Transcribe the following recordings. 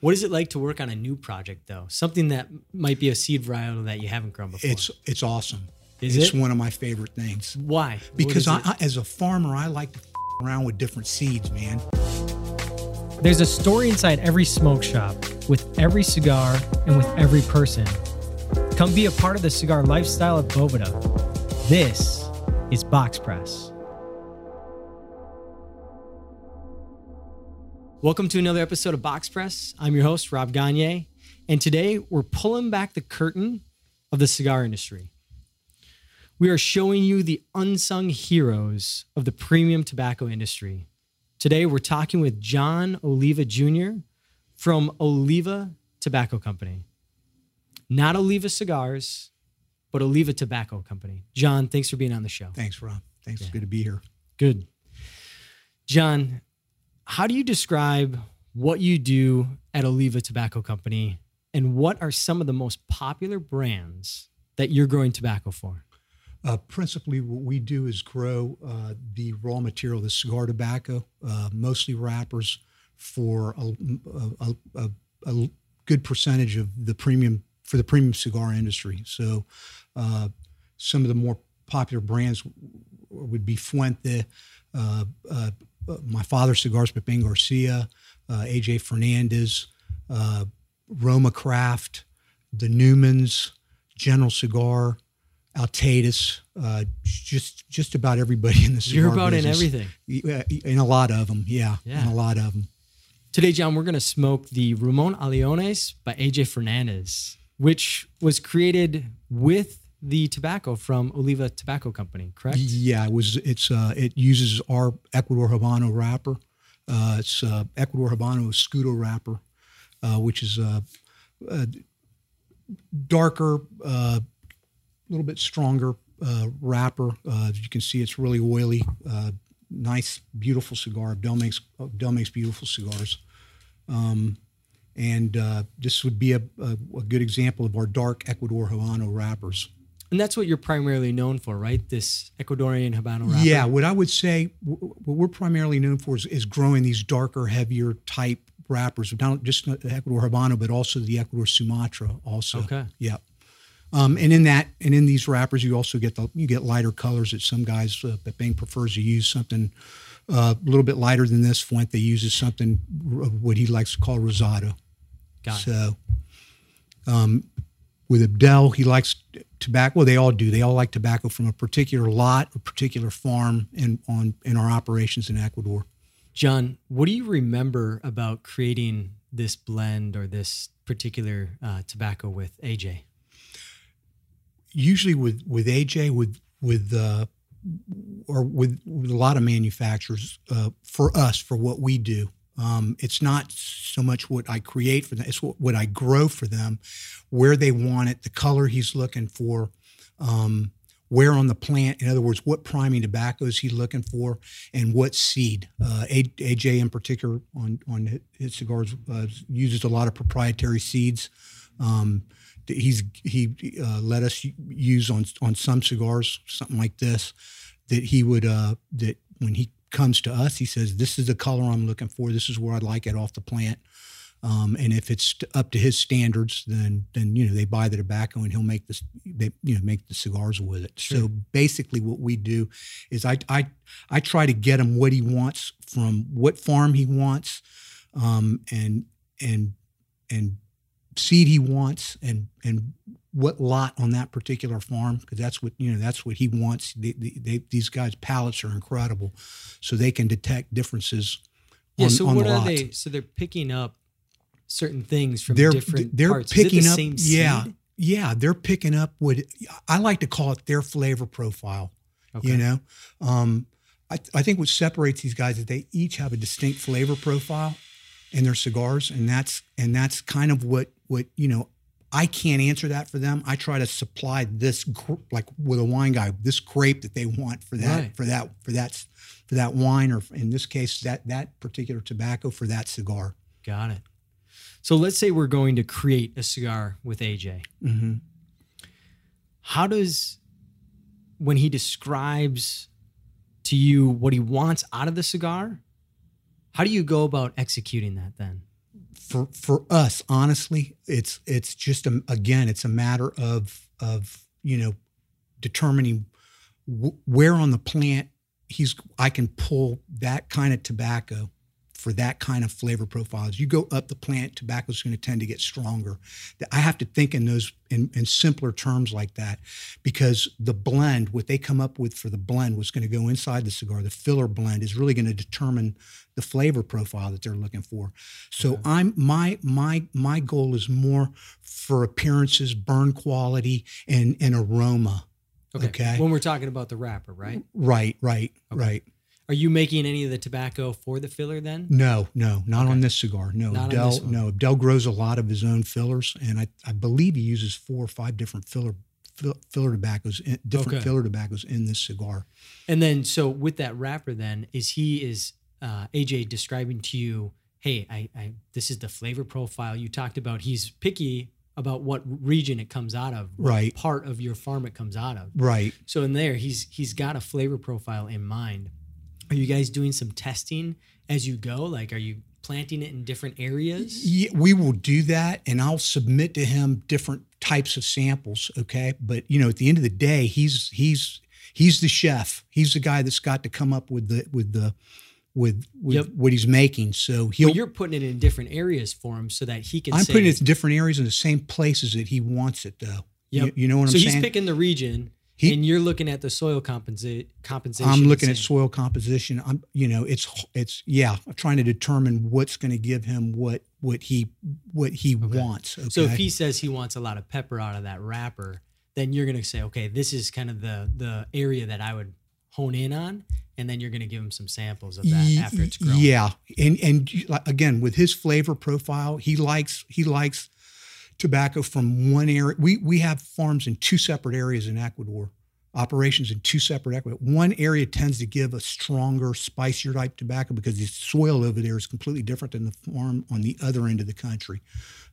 What is it like to work on a new project though? Something that might be a seed varietal that you haven't grown before. It's it's awesome. Is it's it? one of my favorite things Why? Because I. I, as a farmer, I like to around with different seeds, man. There's a story inside every smoke shop, with every cigar, and with every person. Come be a part of the cigar lifestyle at Boveda. This is Box Press. Welcome to another episode of Box Press. I'm your host, Rob Gagne, and today we're pulling back the curtain of the cigar industry. We are showing you the unsung heroes of the premium tobacco industry. Today we're talking with John Oliva Jr. from Oliva Tobacco Company. Not Oliva Cigars, but Oliva Tobacco Company. John, thanks for being on the show. Thanks, Rob. Thanks. It's good to be here. Good. John, how do you describe what you do at Oliva Tobacco Company and what are some of the most popular brands that you're growing tobacco for? Uh, principally, what we do is grow uh, the raw material, the cigar tobacco, uh, mostly wrappers for a, a, a, a, good percentage of the premium for the premium cigar industry. So, uh, some of the more popular brands would be Fuente, uh, uh, Uh, my father's cigars, Pepin Garcia, uh, AJ Fernandez, uh, Roma Craft, the Newmans, General Cigar. Altadis, uh, just just about everybody in the cigar You're about business. in everything. In a lot of them, yeah, Yeah. in a lot of them. Today, John, we're going to smoke the Ramon Allones by AJ Fernandez, which was created with the tobacco from Oliva Tobacco Company, correct? Yeah, it was. It's uh, it uses our Ecuador Habano wrapper. Uh, it's uh, Ecuador Habano Escudo wrapper, uh, which is a, a darker, a little bit stronger uh, wrapper. Uh, as you can see, it's really oily. Uh, nice, beautiful cigar. Abdel makes Abdel makes beautiful cigars. Um, and uh, this would be a, a, a good example of our dark Ecuador Habano wrappers. And that's what you're primarily known for, right? This Ecuadorian Habano wrapper. Yeah, what I would say, what we're primarily known for is, is growing these darker, heavier type wrappers, not just the Ecuador Habano, but also the Ecuador Sumatra. Also, Okay. yeah. Um, and in that, and in these wrappers, you also get the you get lighter colors that some guys, uh, Bang prefers to use something uh, a little bit lighter than this. Fuente uses something what he likes to call rosado. Got it. So, um, with Abdel, he likes tobacco. Well, they all do. They all like tobacco from a particular lot, a particular farm, in on in our operations in Ecuador. John, what do you remember about creating this blend or this particular uh, tobacco with AJ? Usually, with with AJ, with with uh, or with, with a lot of manufacturers, uh, for us, for what we do, um, it's not so much what I create for them; it's what, what I grow for them, where they want it, the color he's looking for. Um, where on the plant, in other words, what priming tobacco is he looking for, and what seed. Uh, AJ in particular on on his cigars uh, uses a lot of proprietary seeds. Um, he's he uh, let us use on on some cigars, something like this, that he would uh, that when he comes to us, he says, "This is the color I'm looking for. This is where I'd like it off the plant." Um, and if it's up to his standards, then then you know they buy the tobacco and he'll make this they you know make the cigars with it. So basically, what we do is I I I try to get him what he wants from what farm he wants, um, and and and seed he wants and and what lot on that particular farm because that's what you know that's what he wants. They, they, they, these guys' palates are incredible, so they can detect differences. Yeah. on- so on what the are lots. they? So they're picking up certain things from they're different they're parts. Picking the up same yeah seed? yeah they're picking up what i like to call it their flavor profile Okay. you know um, I, I think what separates these guys is they each have a distinct flavor profile in their cigars and that's and that's kind of what what you know i can't answer that for them i try to supply this like with a wine guy this grape that they want for that Right. for that for that for that wine or in this case that that particular tobacco for that cigar Got it. So let's say we're going to create a cigar with AJ. mm-hmm. How does when he describes to you what he wants out of the cigar, how do you go about executing that then? For for us, honestly, it's it's just a, again, it's a matter of of you know determining w- where on the plant he's I can pull that kind of tobacco for that kind of flavor profiles. You go up the plant, tobacco is going to tend to get stronger. I have to think in those in, in, simpler terms like that because the blend, what they come up with for the blend, was going to go inside the cigar. The filler blend is really going to determine the flavor profile that they're looking for. So okay. I'm my my my goal is more for appearances, burn quality, and and aroma. Okay. okay. When we're talking about the wrapper, right? Right, right, okay. right. Are you making any of the tobacco for the filler then? No, no, not okay. on this cigar. No, not Abdel, no. Abdel grows a lot of his own fillers, and I, I believe he uses four or five different filler filler tobaccos, different okay. filler tobaccos in this cigar. And then, so with that wrapper, then is he is uh, AJ describing to you, hey, I, I this is the flavor profile you talked about. He's picky about what region it comes out of, right? Part of your farm it comes out of, right? So in there, he's he's got a flavor profile in mind are you guys doing some testing as you go? Like, are you planting it in different areas? Yeah, we will do that, and I'll submit to him different types of samples. Okay, but you know, at the end of the day, he's he's he's the chef. He's the guy that's got to come up with the with the with, with yep. what he's making. So he'll. Well, you're putting it in different areas for him so that he can. I'm say, putting it in different areas in the same places that he wants it, though. Yep. You, you know what so I'm saying? So he's picking the region he, and you're looking at the soil compensa- compensation. I'm looking at soil composition. I'm, you know, it's it's yeah. I'm trying to determine what's going to give him what what he what he okay. wants. Okay? So if he says he wants a lot of pepper out of that wrapper, then you're going to say, okay, this is kind of the the area that I would hone in on, and then you're going to give him some samples of that after it's grown. Yeah, and and again with his flavor profile, he likes he likes tobacco from one area. We we have farms in two separate areas in Ecuador, operations in two separate Ecuador. One area tends to give a stronger, spicier type tobacco because the soil over there is completely different than the farm on the other end of the country.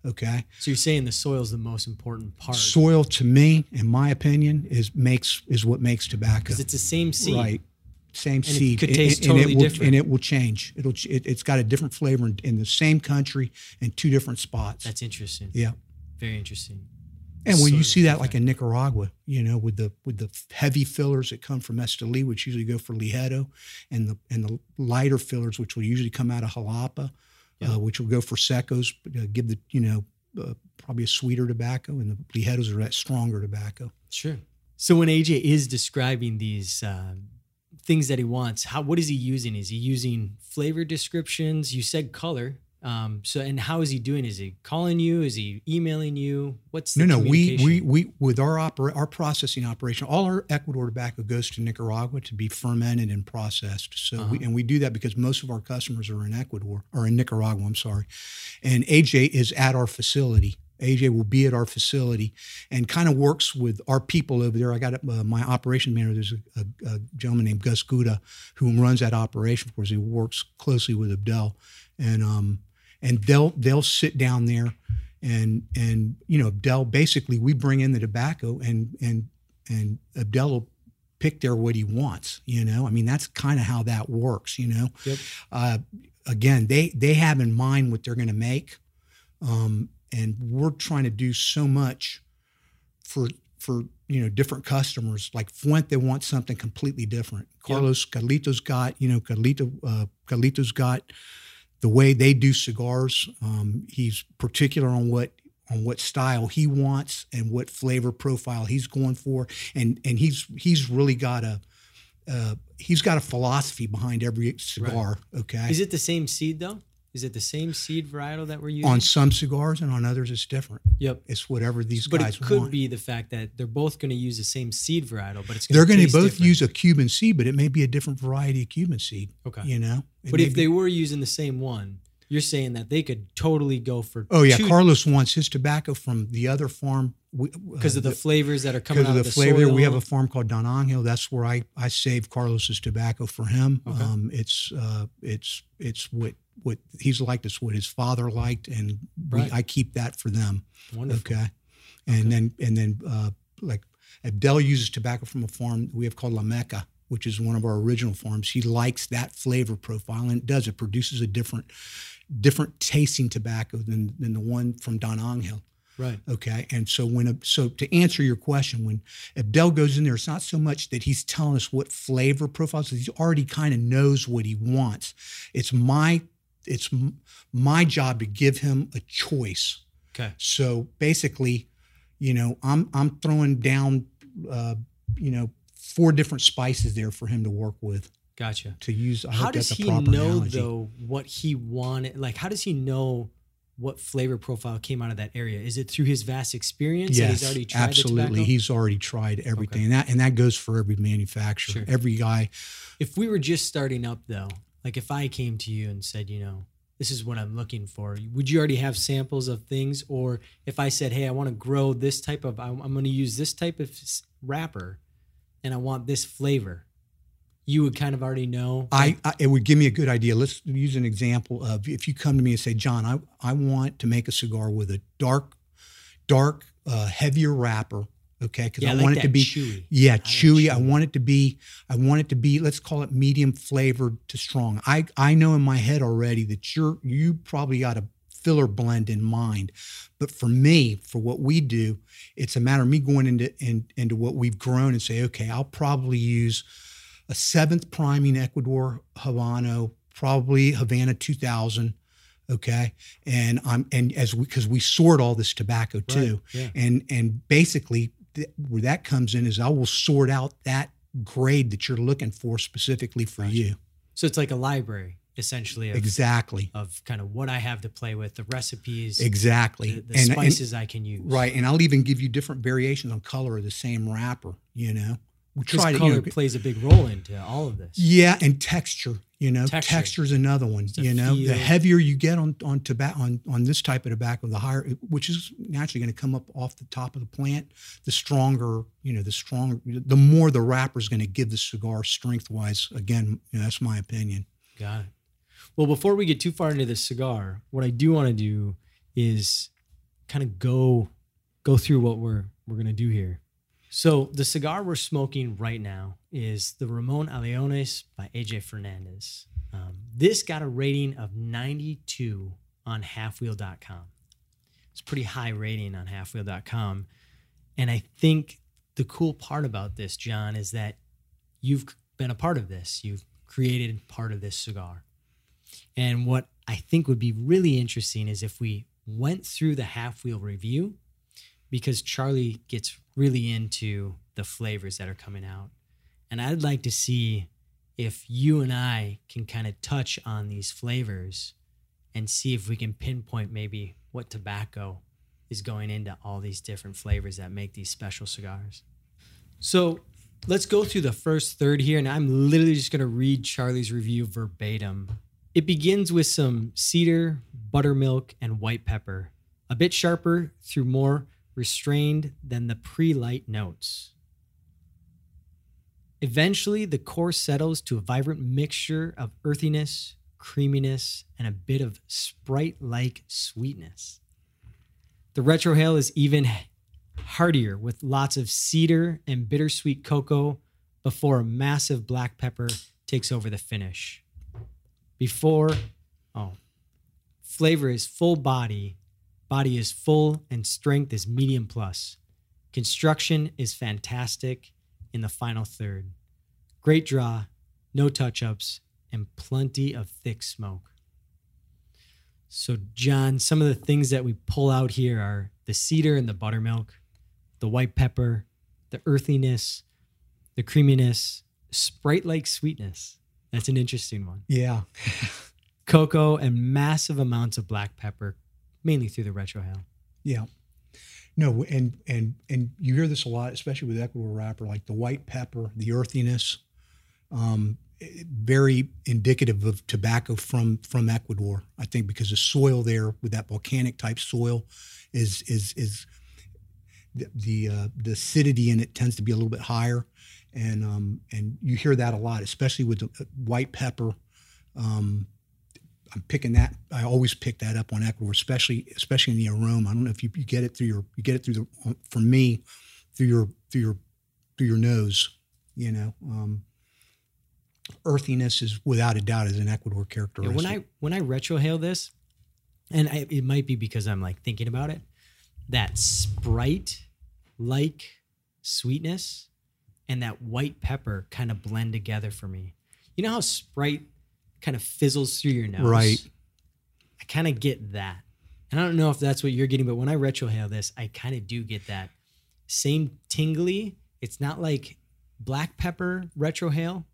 Okay. So you're saying the soil is the most important part. Soil, to me, in my opinion, is makes is what makes tobacco. Because it's the same seed. Right same and seed. It could taste and, totally and it will, different. And it will change. It'll it, has got a different flavor in, in, the same country in two different spots. That's interesting. Yeah. Very interesting. And when so you see that, like in Nicaragua, you know, with the with the heavy fillers that come from Esteli, which usually go for Ligero, and the and the lighter fillers, which will usually come out of Jalapa, yeah. uh, which will go for secos, uh, give the you know uh, probably a sweeter tobacco, and the Ligeros are that stronger tobacco. Sure. So when AJ is describing these uh, things that he wants, how what is he using? Is he using flavor descriptions? You said color. Um, so, and how is he doing? Is he calling you? Is he emailing you? What's no, no? We we we with our opera, our processing operation, all our Ecuador tobacco goes to Nicaragua to be fermented and processed. So, uh-huh. we, and we do that because most of our customers are in Ecuador or in Nicaragua. I'm sorry, and AJ is at our facility. AJ will be at our facility and kind of works with our people over there. I got uh, my operation manager. There's a, a, a, gentleman named Gus Guda who runs that operation. Of course, he works closely with Abdel, and um, and they'll they'll sit down there and and you know Abdel basically we bring in the tobacco and and and Abdel will pick there what he wants you know I mean that's kind of how that works you know yep. uh, again they they have in mind what they're going to make um, and we're trying to do so much for for you know different customers like Fuente wants something completely different Carlos yep. Carlitos got you know Carlito uh, Carlitos got the way they do cigars. Um, he's particular on what on what style he wants and what flavor profile he's going for, and and he's he's really got a uh, he's got a philosophy behind every cigar. Right. Okay, is it the same seed though? Is it the same seed varietal that we're using? On some cigars and on others, it's different. Yep. It's whatever these but guys want. But it could want. be the fact that they're both going to use the same seed varietal, but it's they're going to both different. use a Cuban seed, but it may be a different variety of Cuban seed. Okay. You know. It but if be, they were using the same one, you're saying that they could totally go for. Oh yeah, two, Carlos wants his tobacco from the other farm because uh, of the, the, flavors that are coming out of the, the flavor. Soil. We have a farm called Don Angel. That's where I I save Carlos's tobacco for him. Okay. Um, it's uh, it's it's what what he's liked. It's what his father liked, and right. we, I keep that for them. Wonderful. Okay, and okay. then and then uh, like Abdel uses tobacco from a farm we have called La Mecca, which is one of our original farms. He likes that flavor profile, and it does. It produces a different different tasting tobacco than than the one from Don Angel. Right. Okay. And so when a, so to answer your question, when Abdel goes in there, it's not so much that he's telling us what flavor profiles. He already kind of knows what he wants. It's my it's m- my job to give him a choice. Okay. So basically, you know, I'm I'm throwing down, uh, you know, four different spices there for him to work with Gotcha. to use. I how does he know analogy. though what he wanted? Like, how does he know what flavor profile came out of that area? Is it through his vast experience? that Yes, he's already tried absolutely. He's already tried everything, and that and that goes for every manufacturer. Sure. Every guy. If we were just starting up though, like if I came to you and said, you know, this is what I'm looking for, would you already have samples of things? Or if I said, hey, I want to grow this type of, I'm, I'm going to use this type of wrapper and I want this flavor, you would kind of already know. I, I it would give me a good idea. Let's use an example of if you come to me and say, John, I I want to make a cigar with a dark, dark, uh, heavier wrapper. Okay, because yeah, I like want it to be chewy. Yeah, like chewy. I want it to be. I want it to be. Let's call it medium flavored to strong. I I know in my head already that you're you probably got a filler blend in mind, but for me, for what we do, it's a matter of me going into in, into what we've grown and say, okay, I'll probably use a seventh priming Ecuador Habano, probably Havana 2000. Okay, and I'm and as we because we sort all this tobacco too Right, yeah. and and basically th- where that comes in is I will sort out that grade that you're looking for specifically for Gotcha. you. So it's like a library essentially of, Exactly. of kind of what I have to play with, the recipes, Exactly. the, the and, and- spices I can use. right, and I'll even give you different variations on color of the same wrapper. You know, we try to. color You know, plays a big role into all of this. yeah, and texture. You know, Texture. texture's another one. A You know, the heavier you get on on tobacco on on this type of tobacco, the higher, which is naturally going to come up off the top of the plant. The stronger, you know, the stronger, the more the wrapper is going to give the cigar strength wise. Again, you know, that's my opinion. Got it. Well, before we get too far into the cigar, what I do want to do is kind of go go through what we're we're gonna do here. So the cigar we're smoking right now is the Ramon Allones by AJ Fernandez. Um, this got a rating of 92 on halfwheel.com. It's a pretty high rating on halfwheel.com. And I think the cool part about this, John, is that you've been a part of this. You've created part of this cigar. And what I think would be really interesting is if we went through the half wheel review, because Charlie gets really into the flavors that are coming out. And I'd like to see if you and I can kind of touch on these flavors and see if we can pinpoint maybe what tobacco is going into all these different flavors that make these special cigars. So let's go through the first third here, and I'm literally just going to read Charlie's review verbatim. It begins with some cedar, buttermilk, and white pepper, a bit sharper through more restrained than the pre light notes. Eventually, the core settles to a vibrant mixture of earthiness, creaminess, and a bit of sprite like sweetness. The retrohale is even heartier with lots of cedar and bittersweet cocoa before a massive black pepper takes over the finish. Before, oh, flavor is full body, body is full, and strength is medium plus. Construction is fantastic in the final third. Great draw, no touch ups, and plenty of thick smoke. So, John, some of the things that we pull out here are the cedar and the buttermilk, the white pepper, the earthiness, the creaminess, sprite like sweetness. That's an interesting one. Yeah. Cocoa and massive amounts of black pepper, mainly through the retrohale. Yeah. No, and and and you hear this a lot, especially with Ecuador wrapper, like the white pepper, the earthiness, um, very indicative of tobacco from from Ecuador. I think because the soil there, with that volcanic type soil, is is is the the, uh, the acidity in it tends to be a little bit higher, and um, and you hear that a lot, especially with the uh, white pepper. Um, I'm picking that. I always pick that up on Ecuador, especially especially in the aroma. I don't know if you, you get it through your you get it through the for me through your through your through your nose. You know, um, earthiness is without a doubt is an Ecuador Yeah, characteristic. when I when I retrohale this, and I, it might be because I'm like thinking about it, that Sprite like sweetness and that white pepper kind of blend together for me. You know how Sprite kind of fizzles through your nose? Right. I kind of get that. And I don't know if that's what you're getting, but when I retrohale this, I kind of do get that same tingly. It's not like black pepper retrohale.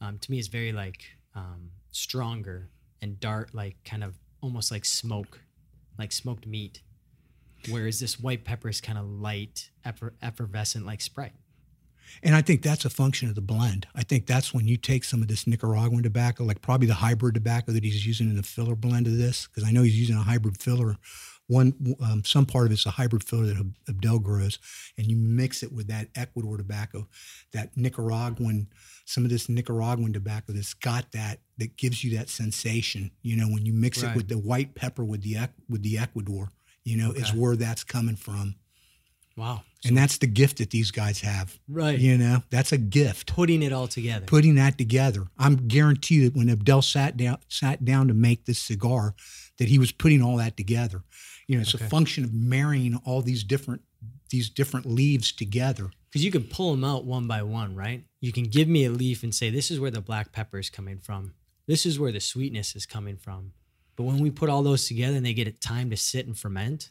Um, to me, it's very like um, stronger and dark, like kind of almost like smoke, like smoked meat. Whereas this white pepper is kind of light, effer- effervescent, like Sprite. And I think that's a function of the blend. I think that's when you take some of this Nicaraguan tobacco, like probably the hybrid tobacco that he's using in the filler blend of this, because I know he's using a hybrid filler. One, um, some part of it's a hybrid filler that Ab- Abdel grows, and you mix it with that Ecuador tobacco, that Nicaraguan, some of this Nicaraguan tobacco that's got that, that gives you that sensation. You know, when you mix Right. it with the white pepper with the with the Ecuador, you know, is where that's coming from, Wow. And that's the gift that these guys have. Right. You know, that's a gift Putting it all together. putting that together. I'm guaranteed that when Abdel sat down sat down to make this cigar, that he was putting all that together. You know, it's Okay. a function of marrying all these different these different leaves together. because you can pull them out one by one, right? You can give me a leaf and say, "This is where the black pepper is coming from. This is where the sweetness is coming from." But when we put all those together and they get it time to sit and ferment,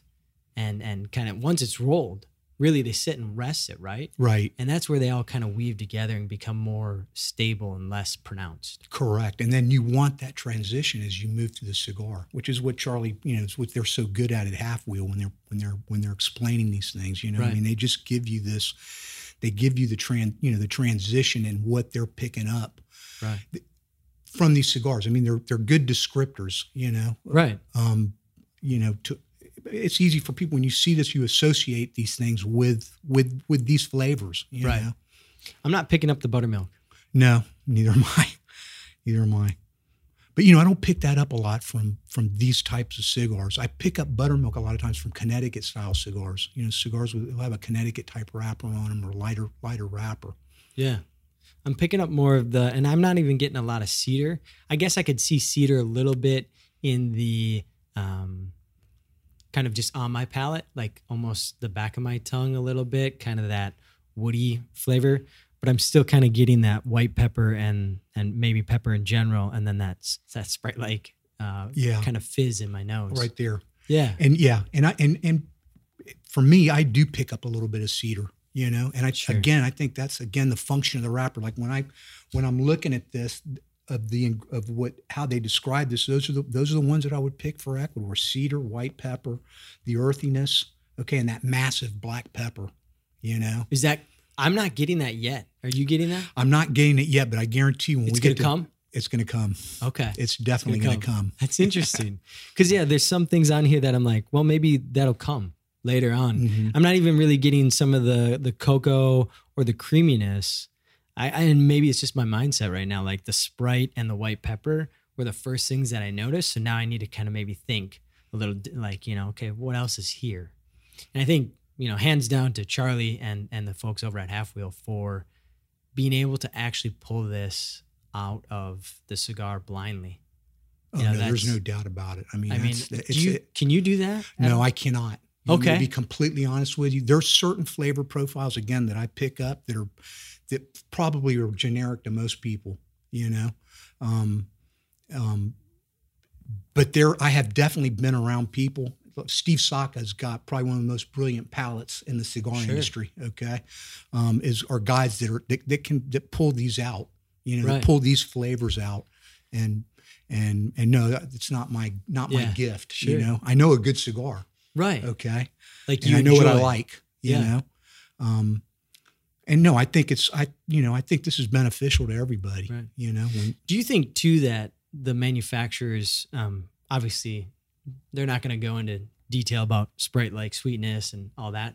and and kind of once it's rolled, really they sit and rest it, right? Right. And that's where they all kind of weave together and become more stable and less pronounced. Correct. And then you want that transition as you move through the cigar, which is what Charlie, you know, it's what they're so good at at Half Wheel when they're when they're when they're explaining these things. You know, I mean, they just give you this, they give you the trans, you know, the transition and what they're picking up Right. from these cigars. I mean, they're they're good descriptors. You know, Right. um, you know, to, it's easy for people when you see this, you associate these things with with with these flavors. Right. Know? I'm not picking up the buttermilk. No, neither am I. Neither am I. But you know, I don't pick that up a lot from from these types of cigars. I pick up buttermilk a lot of times from Connecticut style cigars. You know, cigars will have a Connecticut type wrapper on them or lighter lighter wrapper. Yeah. I'm picking up more of the, and I'm not even getting a lot of cedar. I guess I could see cedar a little bit in the um, kind of just on my palate, like almost the back of my tongue a little bit, kind of that woody flavor. But I'm still kind of getting that white pepper and and maybe pepper in general, and then that's that sprite like uh, Yeah. kind of fizz in my nose. Right there. Yeah. And yeah, and I and and for me, I do pick up a little bit of cedar, you know. And I Sure. again, I think that's again the function of the wrapper. Like when I when I'm looking at this of the of what how they describe this, those are the those are the ones that I would pick for Ecuador: cedar, white pepper, the earthiness, okay, and that massive black pepper. You know, Is that? I'm not getting that yet. Are you getting that? I'm not getting it yet, but I guarantee you when It's we gonna get to, come. it's going to come. Okay. It's definitely gonna going to come. That's interesting. Because yeah, there's some things on here that I'm like, well, maybe that'll come later on. Mhm. I'm not even really getting some of the the cocoa or the creaminess. I, I and maybe it's just my mindset right now. Like the Sprite and the white pepper were the first things that I noticed. So now I need to kind of maybe think a little, like you know, okay, what else is here? And I think you know, hands down to Charlie and and the folks over at Half Wheel for being able to actually pull this out of the cigar blindly. Oh, Yeah, no, there's no doubt about it. I mean, I mean, that's, do it's, you, it- can you do that? No, I cannot. You Okay. To be completely honest with you, there's certain flavor profiles again that I pick up that are that probably are generic to most people. You know, um, um, but there I have definitely been around people. Steve Saka's got probably one of the most brilliant palates in the cigar Sure. industry. Okay, um, is are guys that are that, that can that pull these out. You know, Right. pull these flavors out, and and and no, it's not my not my gift. sure. You know, I know a good cigar. Right. Okay, Like and you I know what I like. You Yeah. know, um, and no, I think it's I you know I think this is beneficial to everybody. Right. You know, when Do you think too that the manufacturers, um, obviously, they're not going to go into detail about Sprite like sweetness and all that?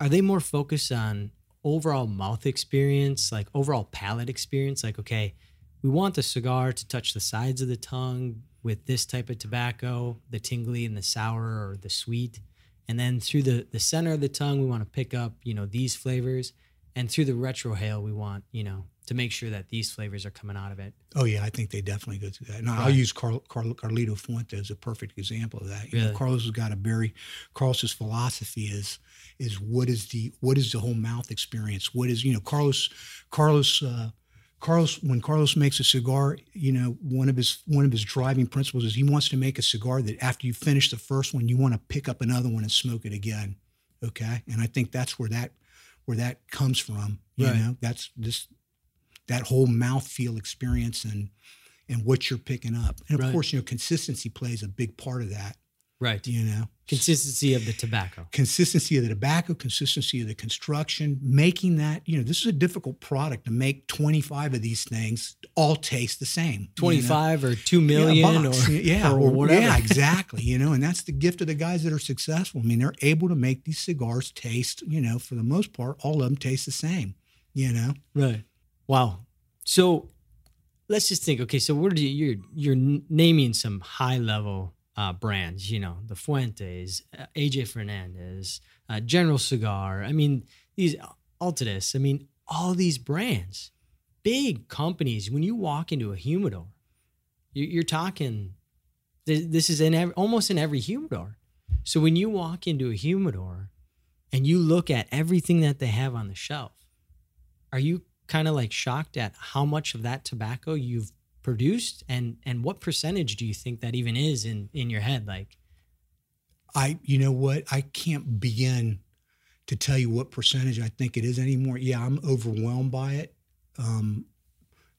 Are they more focused on overall mouth experience, like overall palate experience? Like, okay, we want the cigar to touch the sides of the tongue with this type of tobacco, the tingly and the sour or the sweet. And then through the, the center of the tongue, we want to pick up, you know, these flavors. And through the retrohale, we want, you know, to make sure that these flavors are coming out of it. Oh yeah, I think they definitely go through that. And I'll use Carl, Carl, Carlito Fuente as a perfect example of that. You know, Carlos has got a very Carlos's philosophy is is what is the what is the whole mouth experience? What is you know Carlos Carlos uh, Carlos when Carlos makes a cigar, you know one of his one of his driving principles is he wants to make a cigar that after you finish the first one, you want to pick up another one and smoke it again. Okay, and I think that's where that where that comes from. You Right. know, that's this that whole mouthfeel experience and and what you're picking up. And of Right. course, you know, consistency plays a big part of that. Right. You know, Consistency of the tobacco. consistency of the tobacco, consistency of the construction, making that, you know, this is a difficult product to make 25 of these things all taste the same. you know? 25 or 2 million Yeah, or, yeah, or whatever. Yeah, exactly. You know, and that's the gift of the guys that are successful. I mean, they're able to make these cigars taste, you know, for the most part, all of them taste the same. You know, Right. Wow. So let's just think. Okay, so what are you? You're you're naming some high level uh, brands. You know, the Fuentes, uh, AJ Fernandez, uh, General Cigar. I mean, these Altadis. I mean, all these brands, big companies. When you walk into a humidor, you, you're talking. th- This is in almost in every humidor. So when you walk into a humidor, and you look at everything that they have on the shelf, are you kind of like shocked at how much of that tobacco you've produced and and what percentage do you think that even is in in your head like I, you know what? I can't begin to tell you what percentage I think it is anymore. Yeah, I'm overwhelmed by it. Um,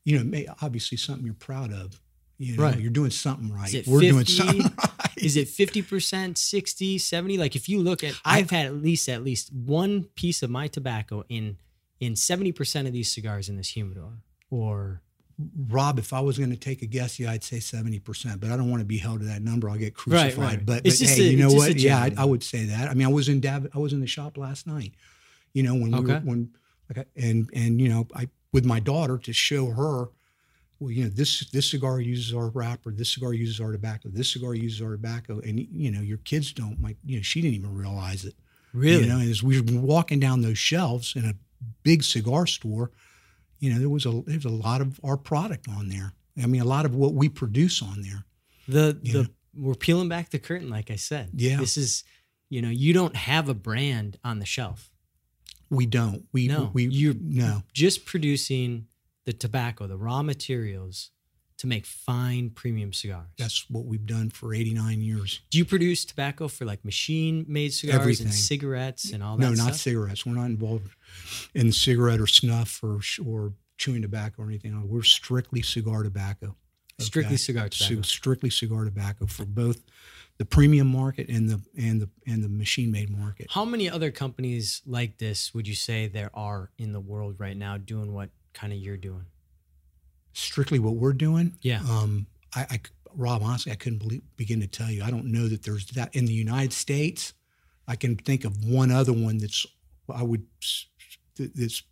you know, may, obviously something you're proud of. You know, Right. you're doing something right. We're doing something right. is it 50% 60 70 like if you look at i've had at least at least one piece of my tobacco in in 70% of these cigars in this humidor or Rob, if I was going to take a guess, yeah, I'd say 70%, but I don't want to be held to that number. I'll get crucified. right. But, but hey, a- you know what? Yeah, I. I would say that. I mean, I was in Dav- I was in the shop last night, you know, when we were, when, like, and, and, you know, I, with my daughter to show her, well, you know, this, this cigar uses our wrapper, this cigar uses our tobacco, this cigar uses our tobacco. And, you know, your kids don't, like, you know, she didn't even realize it. really You know, and as we were walking down those shelves in a big cigar store, you know, there was a there's a lot of our product on there. I mean, a lot of what we produce on there. the the we're peeling back the curtain like i said Yeah. this is you know you don't have a brand on the shelf We don't. We No, we you- no. just producing the tobacco, the raw materials to make fine premium cigars. That's what we've done for 89 years. Do you produce tobacco for like machine made cigars Everything. and cigarettes and all that No, not cigarettes. We're not involved in cigarette or snuff or or chewing tobacco or anything. We're strictly cigar tobacco. Strictly Okay? cigar So tobacco. strictly cigar tobacco for both the premium market and the and the and the machine made market. How many other companies like this would you say there are in the world right now doing what kind of you're doing? Strictly what we're doing. Yeah. Um, I, I, Rob, honestly, I couldn't believe, begin to tell you. I don't know that there's that in the United States. I can think of one other one that's I would that's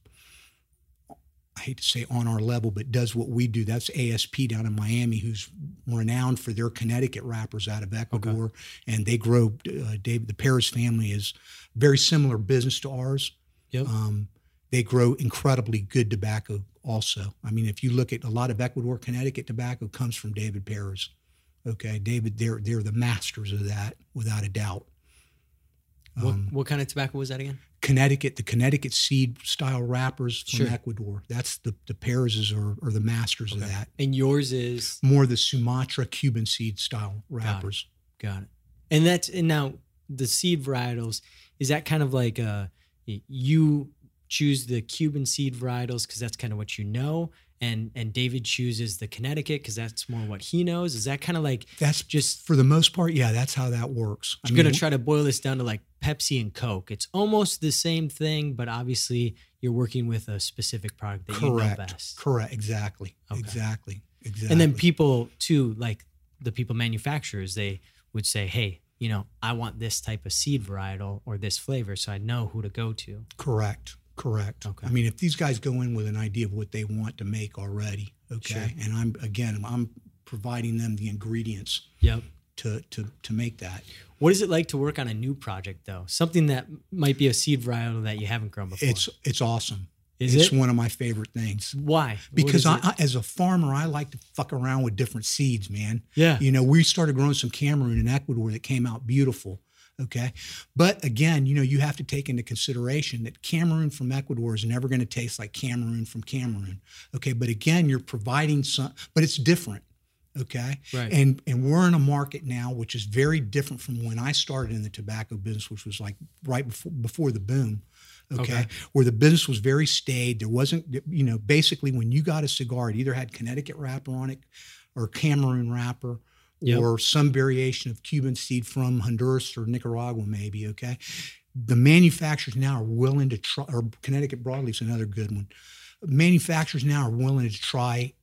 I hate to say on our level, but does what we do. That's ASP down in Miami, who's renowned for their Connecticut wrappers out of Ecuador, and they grow. Uh, David, the Perez family is very similar business to ours. Yep. Um, they grow incredibly good tobacco also. I mean, if you look at a lot of Ecuador, Connecticut tobacco comes from David Perez. Okay, David, they're they're the masters of that without a doubt. What, Um, what kind of tobacco was that again? Connecticut, the Connecticut seed style wrappers from Sure. Ecuador. That's the the Perez's are, are the masters of that. And yours is More the Sumatra Cuban seed style wrappers. Got it. And that's and now the seed varietals is that kind of like uh you choose the Cuban seed varietals because that's kind of what you know, and and David chooses the Connecticut because that's more what he knows. Is that kind of like That's just for the most part, yeah, that's how that works. I'm gonna try to boil this down to like Pepsi and Coke. It's almost the same thing, but obviously you're working with a specific product that you know correct, best. correct, exactly, Okay. exactly, exactly. And then people too, like the people manufacturers, they would say, "Hey, you know, I want this type of seed varietal or this flavor, so I know who to go to." Correct. Correct. Okay. I mean, if these guys go in with an idea of what they want to make already, okay, Sure. and I'm again, I'm providing them the ingredients Yep. to to to make that. What is it like to work on a new project though? Something that might be a seed varietal that you haven't grown before. It's it's awesome. Is it's it? one of my favorite things. Why? Because I. I, as a farmer, I like to fuck around with different seeds, man. yeah. You know, we started growing some Cameroon and Ecuador that came out beautiful. Okay. But again, you know, you have to take into consideration that Cameroon from Ecuador is never going to taste like Cameroon from Cameroon. Okay. But again, you're providing some, but it's different. Okay. Right. And and we're in a market now which is very different from when I started in the tobacco business, which was like right before before the boom. Okay. Okay. Where the business was very staid. There wasn't, you know, basically when you got a cigar, it either had Connecticut wrapper on it or Cameroon wrapper Yep. or some variation of Cuban seed from Honduras or Nicaragua, maybe. Okay. The manufacturers now are willing to try, or Connecticut broadleaf is another good one. Manufacturers now are willing to try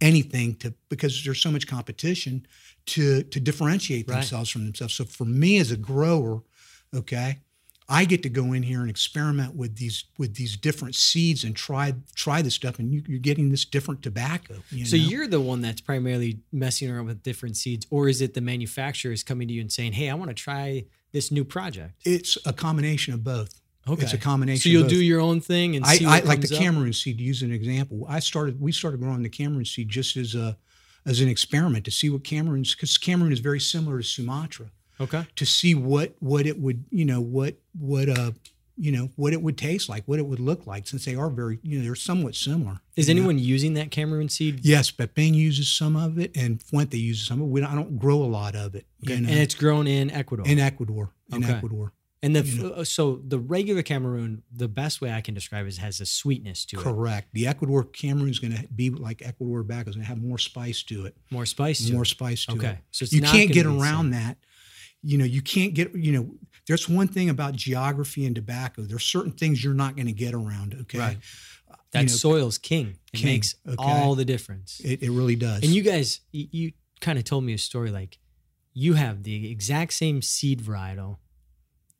anything to because there's so much competition to to differentiate Right. themselves from themselves. So for me as a grower, okay, I get to go in here and experiment with these with these different seeds and try try this stuff, and you, you're getting this different tobacco. you So know? you're the one that's primarily messing around with different seeds, or is it the manufacturers coming to you and saying, "Hey, I want to try this new project"? it's a combination of both. Okay, It's a combination. So you'll do your own thing and I, see I like the comes up? Cameroon seed. To use an example, I started. We started growing the Cameroon seed just as a as an experiment to see what Cameroon's because Cameroon is very similar to Sumatra. Okay. To see what what it would you know what what uh you know what it would taste like, what it would look like, since they are very you know they're somewhat similar. Is you know? anyone using that Cameroon seed? Yes, but Bing uses some of it, and Fuente uses some of it. We don't, I don't grow a lot of it. Okay. You know, And it's grown in Ecuador. in Ecuador. In Okay. Ecuador. And the You uh, so the regular Cameroon, the best way I can describe it is has a sweetness to it, Correct. The Ecuador Cameroon is going to be like Ecuador tobacco. is going to have more spice to it. more spice to more it. spice to Okay, it. so it's you can't get around that. You know, you can't get. You know, there's one thing about geography and tobacco. There's certain things you're not going to get around. Okay, Right. Uh, That you know, soil's king. It king, makes okay. all the difference. it, it really does. And you guys, you, you kind of told me a story like you have the exact same seed varietal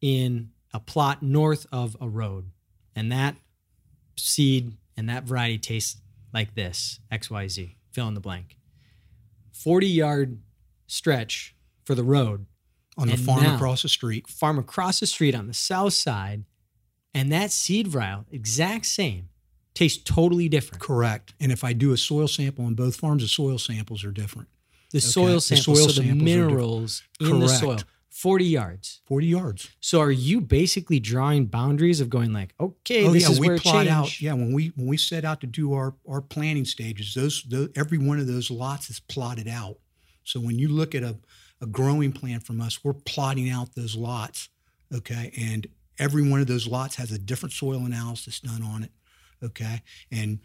in a plot north of a road, and that seed and that variety tastes like this XYZ, fill in the blank. 40 yard stretch for the road, on the farm now- across the street. farm across the street on the south side, and that seed varietal, exact same, tastes totally different. Correct. And if I do a soil sample on both farms, the soil samples are different. The soil samples, The soil so the samples are different. minerals in the Correct. soil, 40 yards. 40 yards. So are you basically drawing boundaries of going like, okay, oh this yeah, is we where plot out. Yeah, when we when we set out to do our our planning stages, those, those every one of those lots is plotted out. So when you look at a a growing plan from us, we're plotting out those lots. Okay, and every one of those lots has a different soil analysis done on it. Okay, and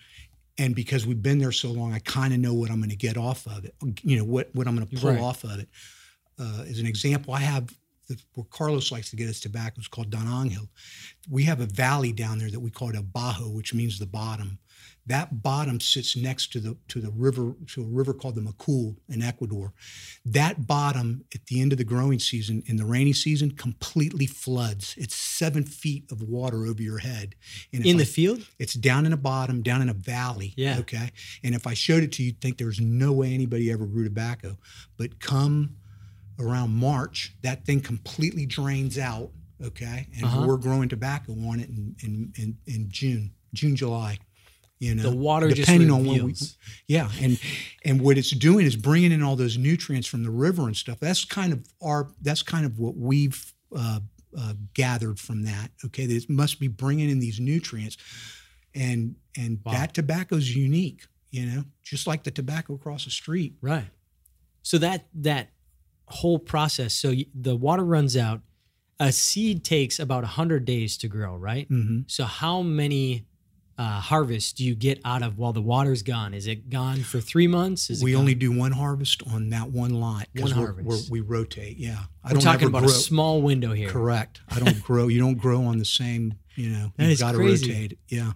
and because we've been there so long, I kind of know what I'm going to get off of it. You know what what I'm going to pull Right. off of it. Uh, as an example, I have the, where Carlos likes to get his tobacco. It's called Don Angel. We have a valley down there that we call it a bajo, which means the bottom. That bottom sits next to the to the river to a river called the Macul in Ecuador. That bottom at the end of the growing season in the rainy season completely floods. It's seven feet of water over your head. And In the field? it's down in the bottom, down in a valley. Yeah. Okay. And if I showed it to you, you'd think there's no way anybody ever grew tobacco. But come around March, that thing completely drains out. Okay. And Uh-huh. we're growing tobacco on it in, in, in, in June, June, July. You know, The water depending on when we, yeah, and and what it's doing is bringing in all those nutrients from the river and stuff. That's kind of our. That's kind of what we've uh, uh, gathered from that. Okay, that it must be bringing in these nutrients, and and Wow. that tobacco's unique. You know, just like the tobacco across the street. Right. So that that whole process, so the water runs out. A seed takes about 100 days to grow, right? Mm-hmm. So how many uh, harvests do you get out of while the water's gone? Is it gone for three months? Is We only do one harvest on that one lot. One we're, harvest. We're, we rotate. Yeah, I We're talking about grow. a small window here. Correct. I don't grow. You don't grow on the same. You know, That you've got to rotate. it. Yeah,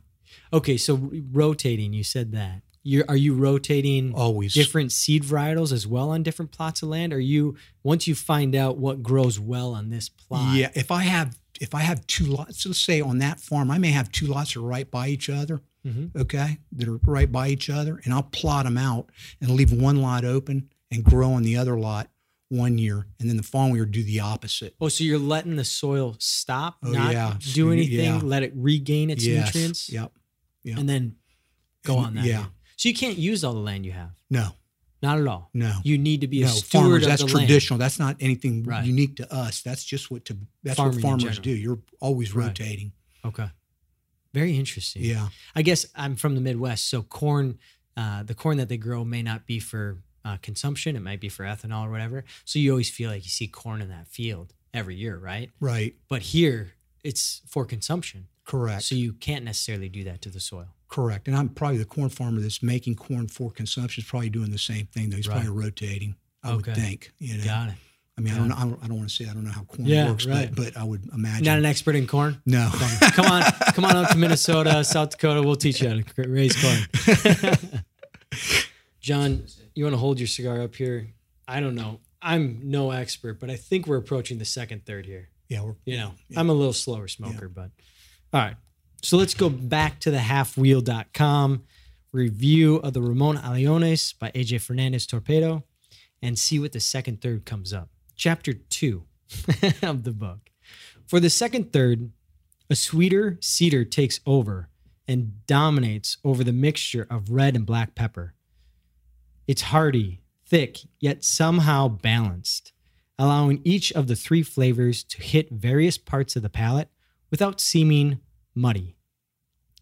Okay, so rotating, you said that. You're, are you rotating always. different seed varietals as well on different plots of land? Are you once you find out what grows well on this plot? Yeah, if I have if I have two lots, let's say on that farm, I may have two lots that are right by each other. Mhm. Okay, that are right by each other, and I'll plot them out and leave one lot open and grow on the other lot one year, and then the following year do the opposite. Oh, so you're letting the soil stop, Oh, not yeah. do anything, yeah. let it regain its Yes. nutrients, Yep. yeah. and then go And- on that. yeah. So you can't use all the land you have. No. Not at all. No. You need to be a no, steward farmers. of That's the land. traditional. That's not anything Right. unique to us. That's just what to. That's Farming what farmers do. You're always Right. rotating. Okay. Very interesting. Yeah. I guess I'm from the Midwest, so corn, uh, the corn that they grow may not be for uh, consumption. It might be for ethanol or whatever. So you always feel like you see corn in that field every year, right? Right. But here, it's for consumption. Correct. So you can't necessarily do that to the soil. Correct. And I'm probably the corn farmer that's making corn for consumption is probably doing the same thing. Though he's Right. probably rotating. I Okay. would think. You know. Got it. I mean, I don't, I don't. I don't want to say I don't know how corn Yeah, works, right. but but I would imagine. Not an expert in corn. no. come on, come on up to Minnesota, South Dakota. We'll teach you how to raise corn. John, you want to hold your cigar up here? I don't know. I'm no expert, but I think we're approaching the second third here. yeah. We're, You know, Yeah. I'm a little slower smoker, but all right. So let's go back to the halfwheel.com review of the Ramon Allones by AJ Fernandez Torpedo and see what the second third comes up. Chapter two of the book. For the second third, a sweeter cedar takes over and dominates over the mixture of red and black pepper. It's hearty, thick, yet somehow balanced, allowing each of the three flavors to hit various parts of the palate without seeming muddy.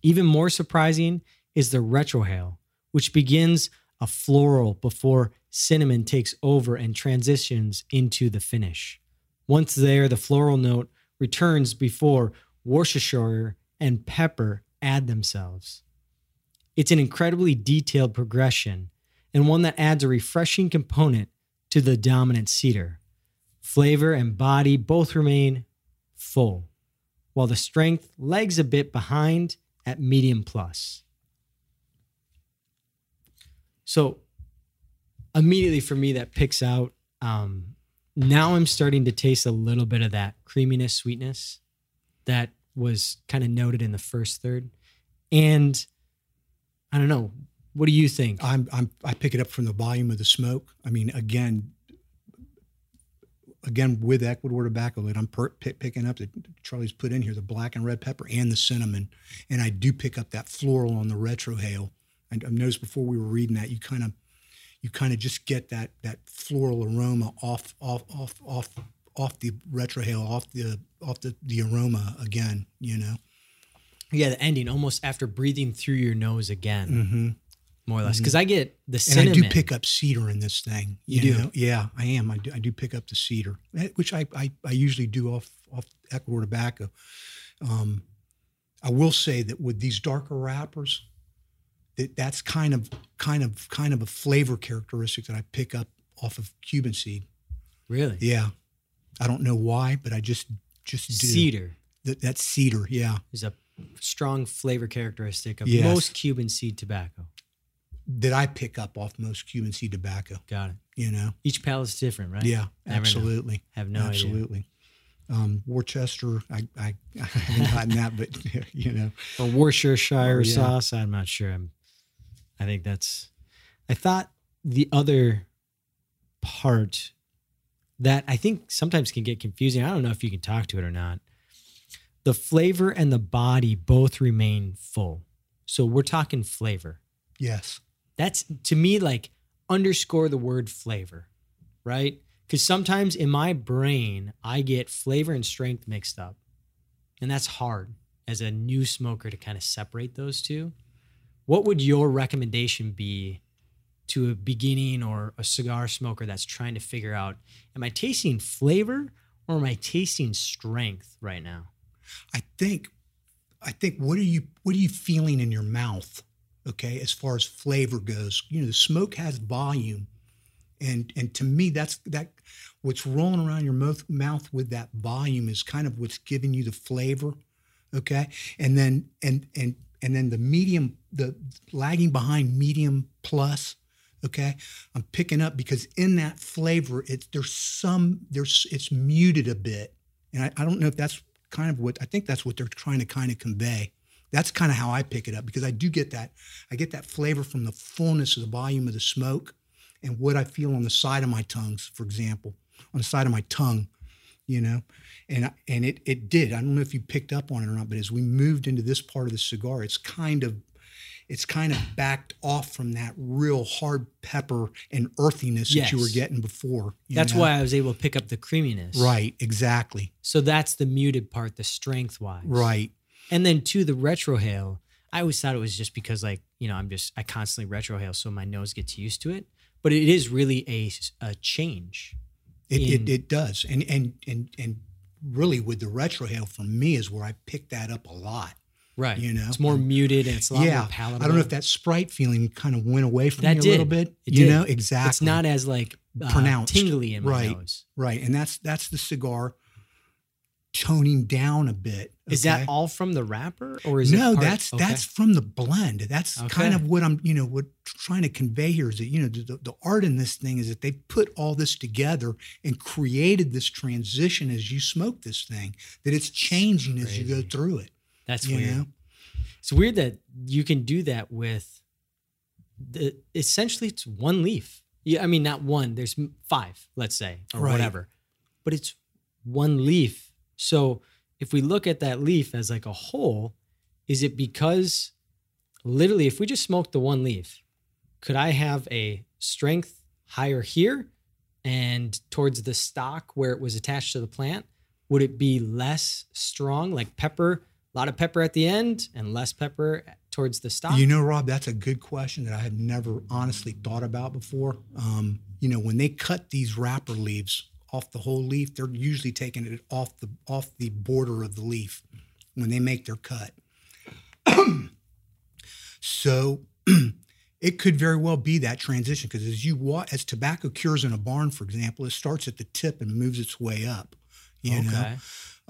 Even more surprising is the retrohale, which begins a floral before cinnamon takes over and transitions into the finish. Once there, the floral note returns before Worcestershire and pepper add themselves. It's an incredibly detailed progression and one that adds a refreshing component to the dominant cedar. Flavor and body both remain full, while the strength lags a bit behind at medium plus. So, immediately for me, that picks out. Um, now I'm starting to taste a little bit of that creaminess, sweetness that was kind of noted in the first third. And I don't know. What do you think? I'm, I'm I pick it up from the volume of the smoke. I mean, again, again with Ecuador tobacco that I'm per, pick, picking up that Charlie's put in here, the black and red pepper and the cinnamon, and I do pick up that floral on the retrohale. And I noticed before we were reading that, you kind of, you kind of just get that that floral aroma off off off off off the retrohale, off the off the the aroma again. You know. Yeah, the ending almost after breathing through your nose again, Mm-hmm. More or less. Because I get the And cinnamon. I do pick up cedar in this thing. You You, do? know? Yeah, I am. I do, I do pick up the cedar, eh, which I, I, I usually do off off Ecuador tobacco. Um, I will say that with these darker wrappers, that that's kind of kind of kind of a flavor characteristic that I pick up off of Cuban seed. really Yeah, I don't know why, but I just just do. cedar That, that's cedar. Yeah, is a strong flavor characteristic of Yes. most Cuban seed tobacco. That I pick up off most Cuban seed tobacco. Got it. You know. Each palate's different, right? Yeah, Never know. absolutely. Have no idea. Absolutely. Um, Worcester, I, I, I haven't gotten that, but you know, Or Worcestershire Oh, yeah. sauce. I'm not sure. I'm. I think that's. I thought the other part that I think sometimes can get confusing. I don't know if you can talk to it or not. The flavor and the body both remain full. So we're talking flavor. yes, That's to me like underscore the word flavor, right? Because sometimes in my brain, I get flavor and strength mixed up. And that's hard as a new smoker to kind of separate those two. What would your recommendation be to a beginning or a cigar smoker that's trying to figure out am I tasting flavor or am I tasting strength right now? I think, I think, what are you, what are you feeling in your mouth? Okay, as far as flavor goes, you know, the smoke has volume, and and to me, that's that. What's rolling around your mouth, mouth with that volume is kind of what's giving you the flavor. Okay, and then and and and then the medium, the lagging behind medium plus. Okay, I'm picking up because in that flavor, it's there's some there's it's muted a bit, and I, I don't know if that's kind of what I think that's what they're trying to kind of convey. That's kind of how I pick it up because I do get that I get that flavor from the fullness of the volume of the smoke, and what I feel on the side of my tongues, for example, on the side of my tongue, you know, and and it it did. I don't know if you picked up on it or not, but as we moved into this part of the cigar, it's kind of it's kind of backed off from that real hard pepper and earthiness that you were getting before. That's know? why I was able to pick up the creaminess. Right, exactly. So that's the muted part, the strength wise. Right. And then to the retrohale, I always thought it was just because like, you know, I'm just I constantly retrohale so my nose gets used to it. But it is really a, a change. It, in- it, it does. And and and and really with the retrohale for me is where I picked that up a lot. Right. You know? It's more muted and it's a lot yeah. more palatable. I don't know if that sprite feeling kind of went away from That me a little bit. It you did. know, exactly. it's not as like uh, Pronounced. tingly in my Right. nose. right. And that's that's the cigar toning down a bit. Is that all from the wrapper or is it no, part- that's okay. that's from the blend. That's kind of what I'm, you know, what trying to convey here is that you know the, the art in this thing is that they put all this together and created this transition as you smoke this thing that it's changing as you go through it. that's weird. know, It's weird that you can do that with the essentially it's one leaf. Yeah, I mean not one. There's five, let's say, or Right. whatever, but it's one leaf. So if we look at that leaf as like a whole, is it because literally if we just smoked the one leaf, could I have a strength higher here and towards the stock where it was attached to the plant? Would it be less strong, like pepper, a lot of pepper at the end and less pepper towards the stock? You know, Rob, that's a good question that I had never honestly thought about before. Um, you know, when they cut these wrapper leaves off the whole leaf, they're usually taking it off the off the border of the leaf when they make their cut. so it could very well be that transition because as you wa- as tobacco cures in a barn, for example, it starts at the tip and moves its way up. You okay. know,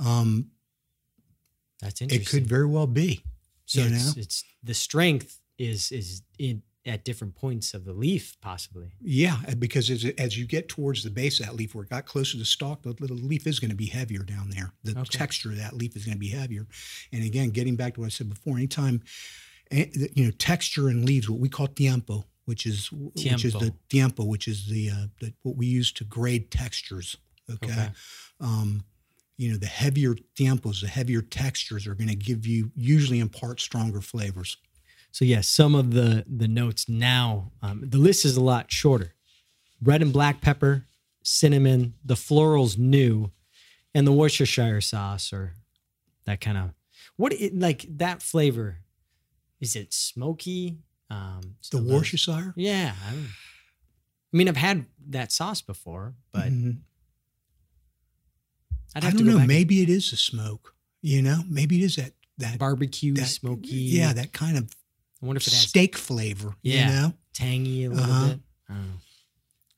um, That's interesting. it could very well be. so you it's, know? it's the strength is is in at different points of the leaf, possibly. Yeah, because as, as you get towards the base of that leaf, where it got closer to the stalk, the little leaf is going to be heavier down there. The Okay. texture of that leaf is going to be heavier. And again, getting back to what I said before, anytime eh, you know texture in leaves, what we call tiempo, which is which is the tiempo, which is the, uh, the what we use to grade textures. Okay. Okay. Um, you know, the heavier tiempos, the heavier textures are going to give you usually impart stronger flavors. So yes, some of the the notes now. Um, the list is a lot shorter. Red and black pepper, cinnamon, the florals new, and the Worcestershire sauce or that kind of what it, like that flavor. Is it smoky? Um, The Worcestershire. Yeah. I, I mean, I've had that sauce before, but Mhm. I'd I don't know. Maybe it is the smoke. You know, maybe it is that that barbecue, that, smoky. Yeah, that kind of I wonder if it has steak flavor. Yeah. You know, tangy a little Uh-huh. bit. I don't know.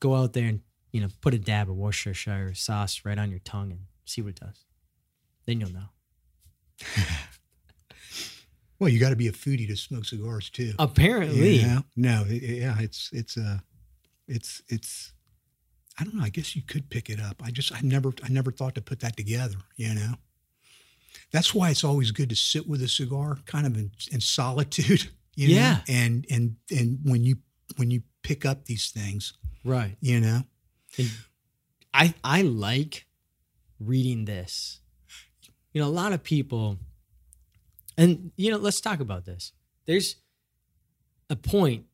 Go out there and you know put a dab of Worcestershire sauce right on your tongue and see what it does. Then you'll know. well, you got to be a foodie to smoke cigars too. Apparently, You know? No, it- yeah, it's it's uh it's it's. I don't know. I guess you could pick it up. I just I never I never thought to put that together. You know. That's why it's always good to sit with a cigar, kind of in, in solitude. You know? Yeah. And and and when you when you pick up these things, right. you know. And I I like reading this. You know, a lot of people, and you know, let's talk about this. There's a point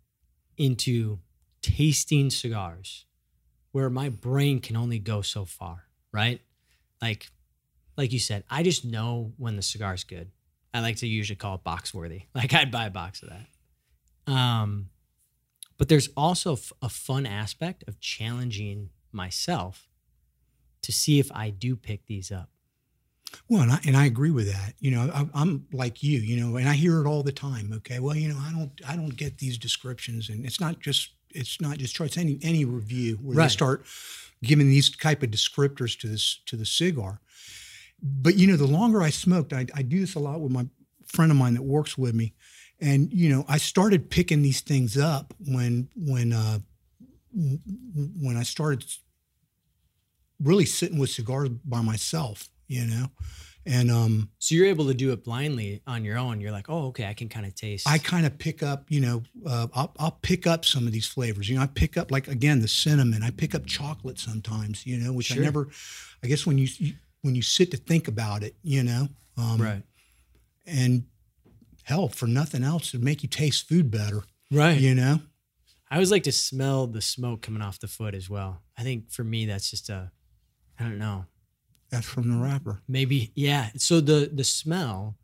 into tasting cigars where my brain can only go so far, right? Like, like you said, I just know when the cigar's good. I like to usually call it box worthy. Like I'd buy a box of that. Um, but there's also f- a fun aspect of challenging myself to see if I do pick these up. Well, and I, and I agree with that. You know, I, I'm like you. You know, and I hear it all the time. Okay, well, you know, I don't, I don't get these descriptions, and it's not just, it's not just choice. Any any review where Right. they start giving these type of descriptors to this to the cigar. But you know, the longer I smoked, I, I do this a lot with my friend of mine that works with me, and you know, I started picking these things up when when uh, when I started really sitting with cigars by myself, you know, And um, So you're able to do it blindly on your own. You're like, oh, okay, I can kind of taste. I kind of pick up, you know, uh, I'll, I'll pick up some of these flavors. You know, I pick up like again the cinnamon. I pick up chocolate sometimes. You know, which Sure. I never. I guess when you, you when you sit to think about it, you know, um, right, and hell, for nothing else, to make you taste food better. right. You know, I always like to smell the smoke coming off the foot as well. I think for me, that's just a, I don't know, that's from the wrapper. maybe yeah. So the the smell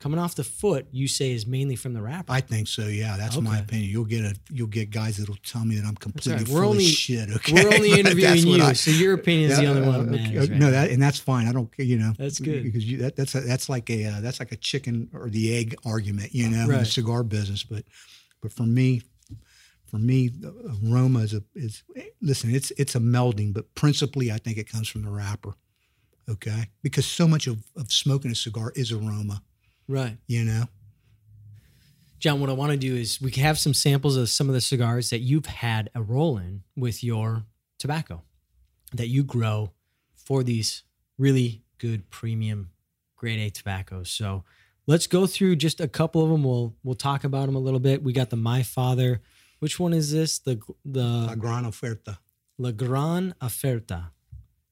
coming off the foot, you say, is mainly from the wrapper. I think so. Yeah, that's my opinion. You'll get a you'll get guys that'll tell me that I'm completely right. We're only- of shit. Okay, We're only interviewing you, I- so your opinion is the only one uh, that okay, matters. right? No, that and that's fine. I don't. You know, That's good. because you that, that's a, that's like a uh, that's like a chicken or the egg argument. You know, in Right. the cigar business. But but for me, for me, aroma is a is listen. It's it's a melding, but principally, I think it comes from the wrapper. Okay, because so much of, of smoking a cigar is aroma. Right. You know. John, what I want to do is we can have some samples of some of the cigars that you've had a roll in with your tobacco that you grow for these really good premium grade A tobaccos. So let's go through just a couple of them. We'll we'll talk about them a little bit. We got the My Father. Which one is this? The La the Gran Oferta. La Gran Oferta.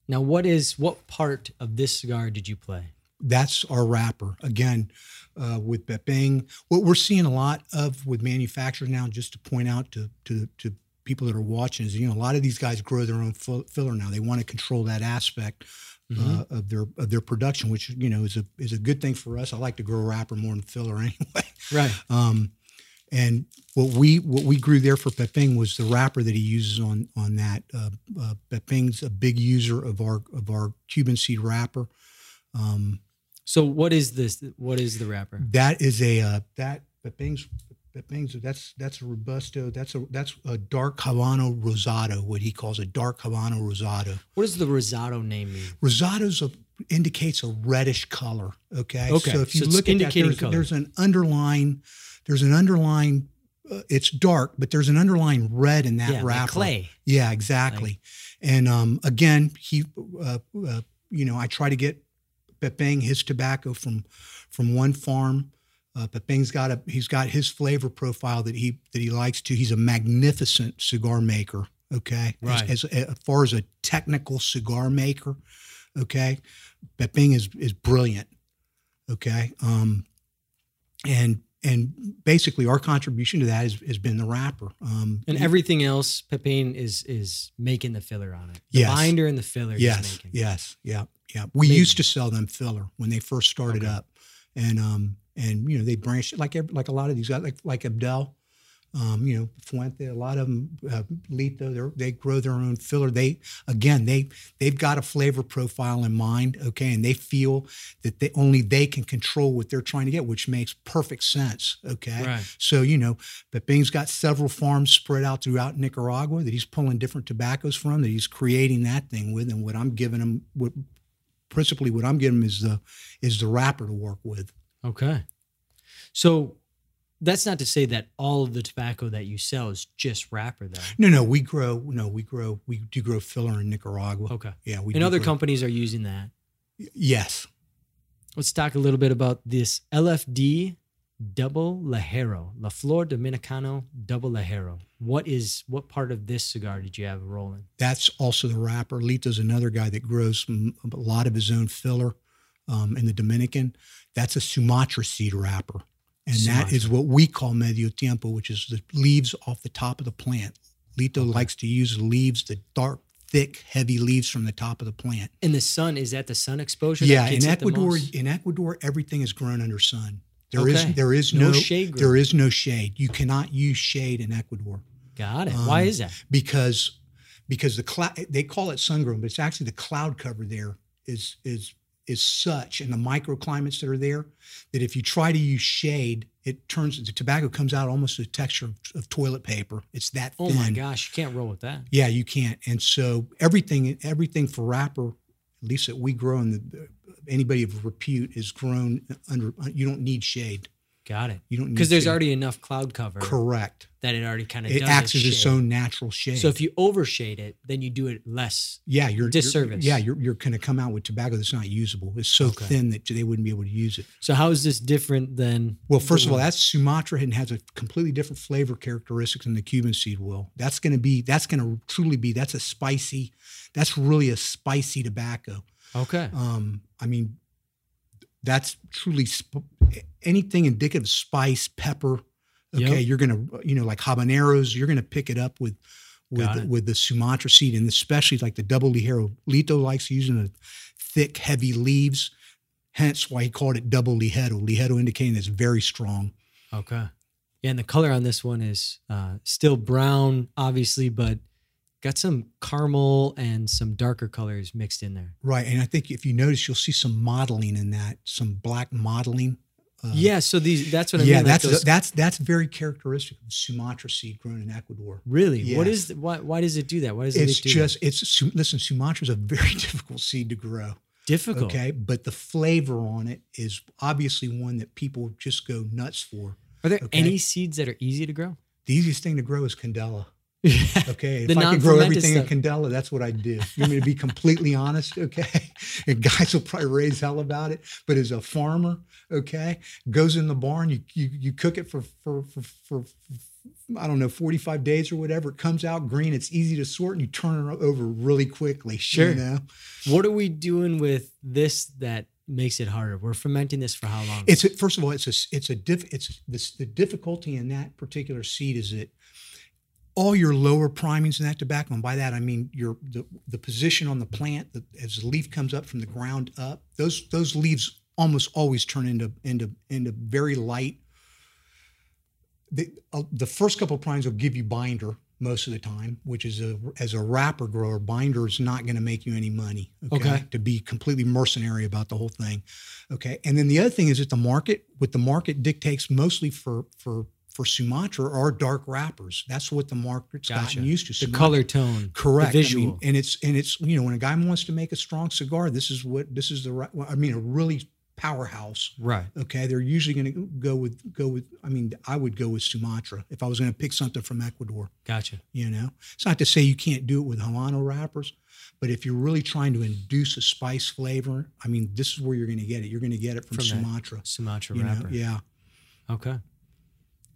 Now, what is what part of this cigar did you play? That's our wrapper. Again, uh, with Pepin, what we're seeing a lot of with manufacturers now, just to point out to, to, to people that are watching, is you know a lot of these guys grow their own fill- filler now. They want to control that aspect uh, of their of their production, which you know is a is a good thing for us. I like to grow wrapper more than filler anyway. Right. Um, and what we what we grew there for Pepin was the wrapper that he uses on on that. Uh, uh, Pepin's a big user of our of our Cuban seed wrapper. Um, So what is this? What is the wrapper? that is a uh, that Pepin's that's that's a robusto. That's a that's a dark Habano rosado. What he calls a dark Habano rosado. What does the Rosado name mean? Rosado's a, indicates a reddish color. Okay. Okay, So if you so look at that, there's, there's an underlying, there's an underlying. Uh, it's dark, but there's an underlying red in that yeah, like wrapper. clay. Yeah, exactly. and um, again, he, uh, uh, you know, I try to get Pepin his tobacco from from one farm. Uh, Pepin's got a he's got his flavor profile that he that he likes to. He's a magnificent cigar maker. Okay, Right. As, as, as far as a technical cigar maker, okay, Pepin is is brilliant. Okay, um, and and basically our contribution to that has, has been the wrapper. Um, And everything else, Pepin is is making the filler on it. The Yes. binder and the filler he's Yes, making. yes, yeah, yeah. We Amazing. used to sell them filler when they first started Okay. up, and um, and you know they branched like like a lot of these guys, like like Abdel, um, you know Fuente. A lot of them, uh, Lito, they're- grow their own filler. They again, they they've got a flavor profile in mind, okay, and they feel that they only they can control what they're trying to get, which makes perfect sense, okay. Right. So, you know, but Bing's got several farms spread out throughout Nicaragua that he's pulling different tobaccos from, that he's creating that thing with. And what I'm giving him, what principally what I'm giving him is the is the wrapper to work with. Okay. So that's not to say that all of the tobacco that you sell is just wrapper though. No, no, we grow, no, we grow, we do grow filler in Nicaragua. Okay. Yeah, we And other grow- companies are using that. Yes. Let's talk a little bit about this LFD double Ligero, La Flor Dominicano double Ligero. What is what part of this cigar did you have rolling? That's also the wrapper. Lito's another guy that grows a lot of his own filler um, in the Dominican. That's a Sumatra seed wrapper. And that is what we call medio tiempo, which is the leaves off the top of the plant. Lito likes to use leaves, the dark, thick, heavy leaves from the top of the plant. And the sun is that the sun exposure? Yeah, in Ecuador, in Ecuador, everything is grown under sun. There is Okay. there is No no, shade grown. There is no shade. You cannot use shade in Ecuador Got it. Why Um, is that? because because the cloud they call it sun grown, but it's actually the cloud cover there is is is such and the microclimates that are there that if you try to use shade, it turns the tobacco comes out almost the texture of, of toilet paper. It's that Oh my gosh, you can't roll with that. Yeah, you can't. And so everything everything for wrapper, at least that we grow in the anybody of repute is grown under. You don't need shade. Got it. You don't Because there's to- already enough cloud cover correct. that it already kind of It does acts as its its own natural shade. So if you overshade it, then you do it less. yeah, you're you're- disservice. yeah, you're you're going to come out with tobacco that's not usable. It's so Okay. thin that they wouldn't be able to use it. So how is this different than? Well, first of all, that's Sumatra and has a completely different flavor characteristics than the Cuban seed will. That's going to be that's going to truly be that's a spicy, that's really a spicy tobacco. Okay. Um, I mean, that's truly sp- anything indicative of spice, pepper. Okay, Yep. you're gonna you know like habaneros. You're gonna pick it up with with it. with the Sumatra seed, and especially like the double ligero. Lito likes using the thick, heavy leaves. Hence why he called it double ligero. Ligero indicating it's very strong. Okay. Yeah, and the color on this one is uh, still brown, obviously, but got some caramel and some darker colors mixed in there. Right, and I think if you notice, you'll see some mottling in that, some black mottling. Uh, yeah, so these that's what I yeah, mean. like that's those- that's that's very characteristic of Sumatra seed grown in Ecuador. really what is the, why why does it do that? Why does it It's do just it's Su- listen. Sumatra is a very difficult seed to grow. difficult? Okay, but the flavor on it is obviously one that people just go nuts for. Are there Okay. any seeds that are easy to grow? The easiest thing to grow is candela. Okay, if I could grow everything in stuff. candela, that's what I'd do. You want me to be completely honest? Okay, and guys will probably raise hell about it, but as a farmer, okay, goes in the barn, you you, you cook it for for, for for I don't know, 45 days or whatever. It comes out green. It's easy to sort, and you turn it over really quickly. Sure. You know, what are we doing with this that makes it harder? We're fermenting this for how long? it's a, first of all, it's a it's a diff, it's this, the difficulty in that particular seed is that all your lower primings in that tobacco, and by that I mean your the, the position on the plant the, as the leaf comes up from the ground up. Those those leaves almost always turn into into into very light. The uh, the first couple of primings will give you binder most of the time, which is a as a wrapper grower, binder is not going to make you any money. Okay. To be completely mercenary about the whole thing. Okay. And then the other thing is that the market, what the market dictates mostly for for for Sumatra are dark wrappers. That's what the market's Gotcha. gotten used to. the color tone, Correct. the I visual. mean, and it's and it's you know when a guy wants to make a strong cigar, this is what this is the right. I mean, a really powerhouse. right? Okay, they're usually going to go with go with. I mean, I would go with Sumatra if I was going to pick something from Ecuador. Gotcha. You know, it's not to say you can't do it with Habano wrappers, but if you're really trying to induce a spice flavor, I mean, this is where you're going to get it. You're going to get it from, From Sumatra. Sumatra You know, wrapper. yeah, Okay.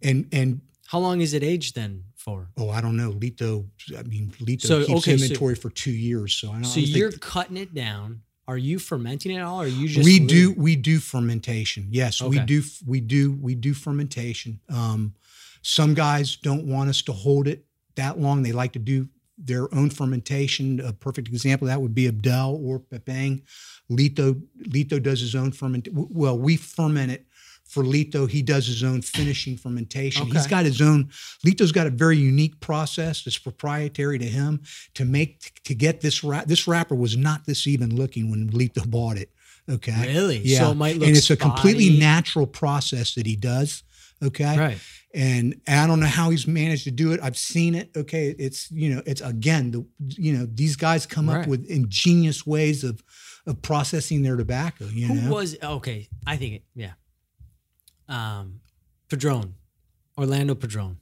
And and How long is it aged then for? oh, I don't know, Lito. I mean, Lito So, keeps okay, so- inventory for two years, so I don't. So I don't you're think, cutting it down. Are you fermenting it all, or are you just? we do we do fermentation. Yes, we do we do we do fermentation. Um, some guys don't want us to hold it that long. They like to do their own fermentation. A perfect example of that would be Abdel or Pepin. Lito Lito does his own ferment. Well, we ferment it for Lito. He does his own finishing fermentation. He's got his own. Lito's got a very unique process that's proprietary to him to make to get this wrap. This wrapper was not this even looking when Lito bought it. Okay. Really? Yeah. So it might look and it's a completely natural process that he does. Okay. Right. And I don't know how he's managed to do it. I've seen it. Okay. It's, you know, it's again, the, you know, these guys come Right. up with ingenious ways of, of processing their tobacco, you Who know? was okay? I think it. Yeah. Um, Padron, Orlando Padron.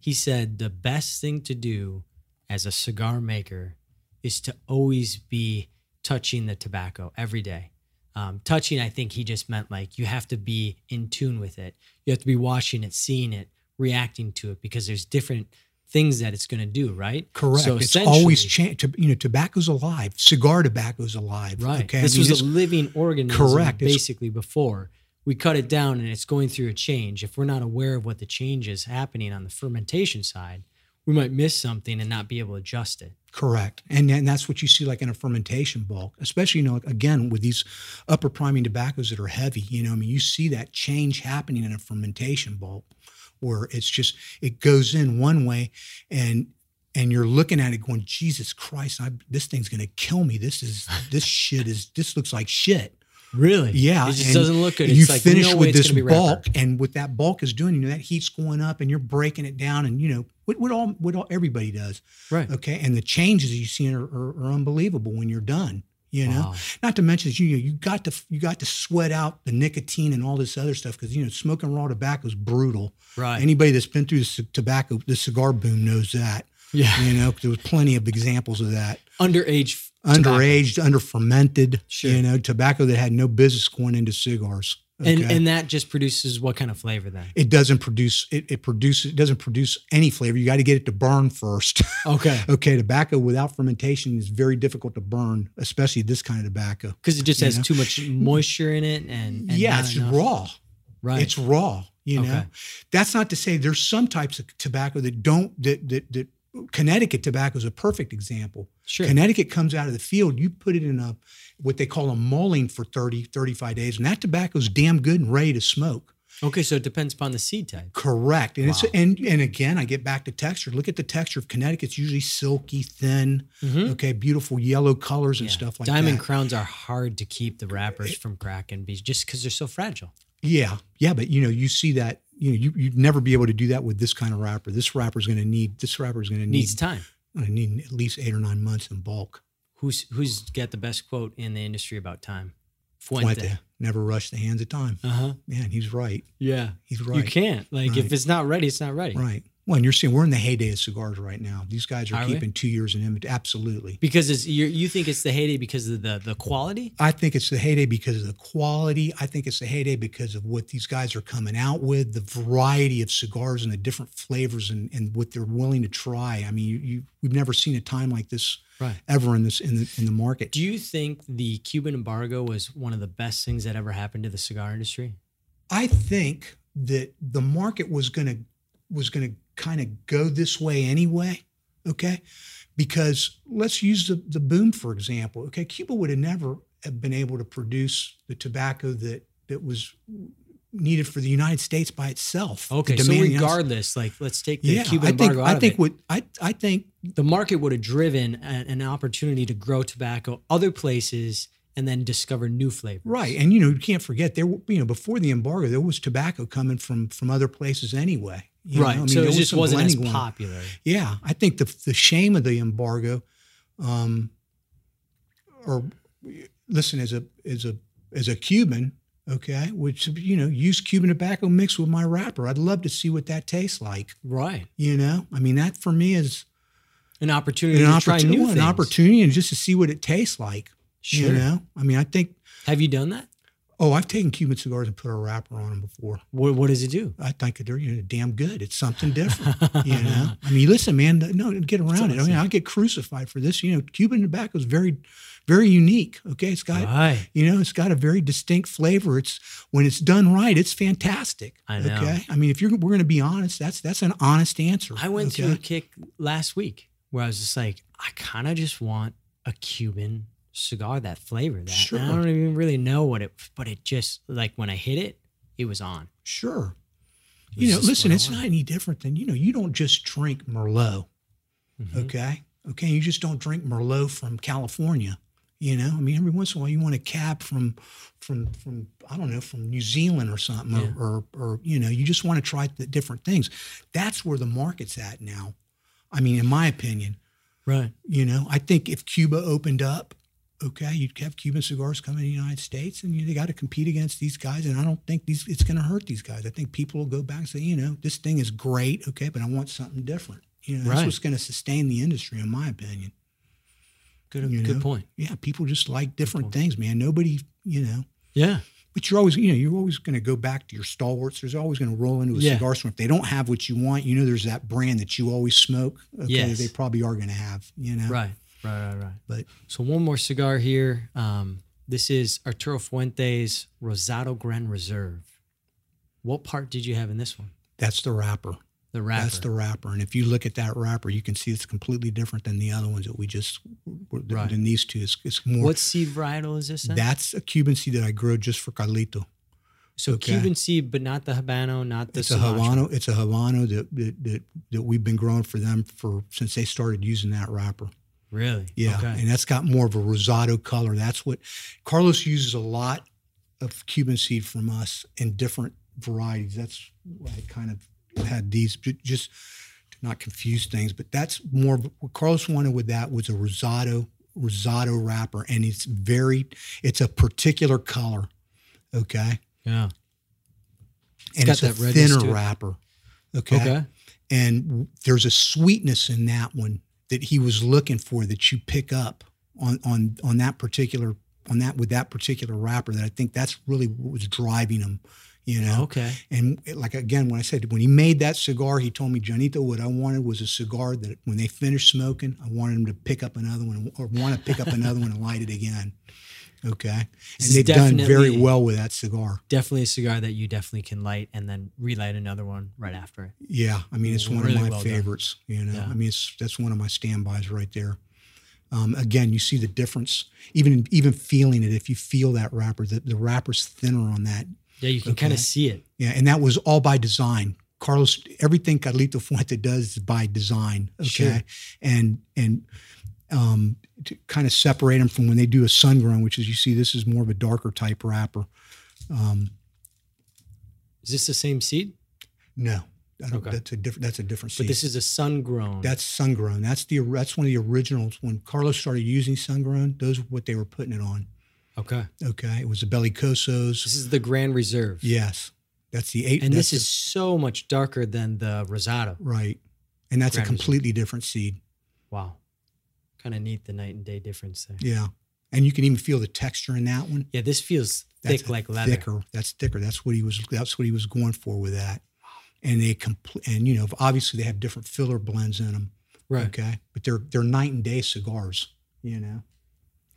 He said the best thing to do as a cigar maker is to always be touching the tobacco every day. Um, touching, I think he just meant like you have to be in tune with it. You have to be watching it, seeing it, reacting to it because there's different things that it's going to do, right? Correct. So it's always essentially- changed. You know, tobacco's alive. Cigar tobacco's alive. Right. Okay. I This mean, was a living organism. Correct. It's- Basically, before we cut it down and it's going through a change. If we're not aware of what the change is happening on the fermentation side, we might miss something and not be able to adjust it. Correct. And and that's what you see like in a fermentation bulk, especially, you know, again, with these upper priming tobaccos that are heavy, you know, I mean, you see that change happening in a fermentation bulk where it's just, it goes in one way and, and you're looking at it going, Jesus Christ, I, this thing's going to kill me. This is, this shit is, this looks like shit. Really? Yeah, It just and doesn't look good. You like finish no way with it's this bulk, and what that bulk is doing, you know, that heat's going up, and you're breaking it down, and you know what, what all what all everybody does. Right. Okay, and the changes you see are, are, are unbelievable when you're done. You know, Wow. not to mention you know you got to you got to sweat out the nicotine and all this other stuff because you know smoking raw tobacco is brutal. Right. Anybody that's been through the tobacco, the cigar boom knows that. yeah. You know, there was plenty of examples of that. Underage. Tobacco. Underaged, under fermented. Sure. You know, tobacco that had no business going into cigars. And okay? and that just produces what kind of flavor then? it doesn't produce it, it produces it doesn't produce any flavor. You got to get it to burn first. Okay. okay, tobacco without fermentation is very difficult to burn, especially this kind of tobacco. Because it just has know? too much moisture in it, and, and yeah, it's enough- raw. Right. It's raw. You know, Okay. that's not to say there's some types of tobacco that don't that that, that Connecticut tobacco is a perfect example. Sure. Connecticut comes out of the field, you put it in a what they call a mulling for 30, 35 days, and that tobacco's damn good and ready to smoke. Okay, so it depends upon the seed type. Correct. And Wow. it's and and again, I get back to texture. Look at the texture of Connecticut. It's usually silky, thin, Mhm. okay, beautiful yellow colors and Yeah. stuff like Diamond that. Diamond crowns are hard to keep the wrappers from cracking just because they're so fragile. Yeah, yeah, but you know, you see that, you know, you you'd never be able to do that with this kind of wrapper. This wrapper is going to need this wrapper is going to need Needs time. Gonna need at least eight or nine months in bulk. Who's who's got the best quote in the industry about time? Fuente. Fuente, never rush the hands of time. Uh huh. Man, he's right. Yeah. He's right. You can't. Like if it's not ready, it's not ready. Right. Well, and you're seeing we're in the heyday of cigars right now. These guys are, Are we? keeping two years in inventory. Absolutely. Because it's you you think it's the heyday because of the the quality? I think it's the heyday because of the quality. I think it's the heyday because of what these guys are coming out with, the variety of cigars and the different flavors and, and what they're willing to try. I mean, you, you we've never seen a time like this Right. ever in this in the in the market. Do you think the Cuban embargo was one of the best things that ever happened to the cigar industry? I think that the market was going to was going to kind of go this way anyway. Okay, because let's use the, the boom for example. Okay, Cuba would have never have been able to produce the tobacco that that was needed for the United States by itself. Okay, so demand in the United- regardless, like let's take the yeah, Cuban I think embargo out I of think it. what I I think the market would have driven a- an opportunity to grow tobacco other places and then discover new flavors. right, and you know you can't forget there were- you know before the embargo there was tobacco coming from from other places anyway. You know, right. I mean, so it was just wasn't as blending going on. popular. Yeah, I think the the shame of the embargo, um, or listen, as a as a as a Cuban, okay, which you know, use Cuban tobacco mixed with my wrapper. I'd love to see what that tastes like. Right. You know, I mean, that for me is An opportunity an to try opportunity, new an things. opportunity, and just to see what it tastes like. Sure. You know, I mean, I think. Have you done that? Oh, I've taken Cuban cigars and put a wrapper on them before. What, what does it do? I think they're you know, damn good. It's something different. you know, I mean, listen, man, no, get around it. I mean. I'll get crucified for this. You know, Cuban tobacco is very, very unique. Okay, it's got, Right. you know, it's got a very distinct flavor. It's when it's done right, it's fantastic. I know. Okay, I mean, if you're, we're going to be honest, that's that's an honest answer. I went okay? through a kick last week where I was just like, I kind of just want a Cuban cigar, that flavor. That Sure. I don't even really know what it, but it just like when I hit it, it was on. Sure. It You know, listen, it's not any different than you know. You don't just drink Merlot. Mhm. Okay. Okay. You just don't drink Merlot from California. You know, I mean, every once in a while you want a cab from, from, from I don't know, from New Zealand or something, Yeah. or, or, or you know, you just want to try the different things. That's where the market's at now. I mean, in my opinion, Right. you know, I think if Cuba opened up, okay, you'd have Cuban cigars coming to the United States, and you, they got to compete against these guys. And I don't think these it's going to hurt these guys. I think people will go back and say, you know, this thing is great, okay, but I want something different. You know, that's Right. what's going to sustain the industry, in my opinion. Good, You good know? point. Yeah, people just like different things, man. Nobody, you know. Yeah. But you're always, you know, you're always going to go back to your stalwarts. There's always going to roll into a Yeah. cigar store. If they don't have what you want, you know, there's that brand that you always smoke. Okay, Yes. they probably are going to have, you know. Right. Right. Right. Right. But So one more cigar here. Um, this is Arturo Fuentes Rosado Gran Reserve. What part did you have in this one? that's the wrapper. The wrapper. That's the wrapper. And if you look at that wrapper, you can see it's completely different than the other ones that we just, Right. than these two. It's, it's more, what seed varietal is this? Then? that's a Cuban seed that I grow just for Carlito. so okay. Cuban seed, but not the Habano, not the It's a. Habano. It's a Habano that, that, that, that we've been growing for them for since they started using that wrapper. Really? Yeah, Okay. and that's got more of a rosado color. That's what Carlos uses a lot of Cuban seed from us in different varieties. That's why I kind of had these just to not confuse things. But that's more of what Carlos wanted with that was a rosado Rosado wrapper, and it's very, it's a particular color. Okay. Yeah. and got it's a thinner wrapper. Okay? Okay. And there's a sweetness in that one that he was looking for that you pick up on on on that particular on that with that particular wrapper that I think that's really what was driving him, you know. Okay. And like again, when I said when he made that cigar, he told me, Janito, what I wanted was a cigar that when they finished smoking, I wanted him to pick up another one or want to pick up another one and light it again. Okay. This And they've done very well with that cigar. Definitely a cigar that you definitely can light and then relight another one right after it. Yeah, I mean it's one Really of my well done. favorites. You know, Yeah. I mean it's that's one of my standbys right there. Um, again, you see the difference, even even feeling it. If you feel that wrapper, the, the wrapper's thinner on that. Yeah, you can kind of see it. Yeah, and that was all by design. Carlos, everything Carlito Fuente does is by design. Okay, Sure. and and um, to kind of separate them from when they do a sun grown, which is you see this is more of a darker type wrapper. Um, Is this the same seed? no, I don't, Okay. that's a different. That's a different. Seed. But this is a sun grown. That's sun grown. That's the that's one of the originals. When Carlos started using sun grown, those were what they were putting it on. okay. Okay, it was the belicosos. This is the Grand Reserve. Yes, that's the eight. And this is so much darker than the Rosado. right, and that's Grand a completely different seed. Wow. Kind of neat the night and day difference there. Yeah, and you can even feel the texture in that one. Yeah, this feels That's thick like leather. Thicker. That's thicker. That's what he was. That's what he was going for with that. And they complete. And you know, obviously they have different filler blends in them. Right. Okay, but they're they're night and day cigars. You know.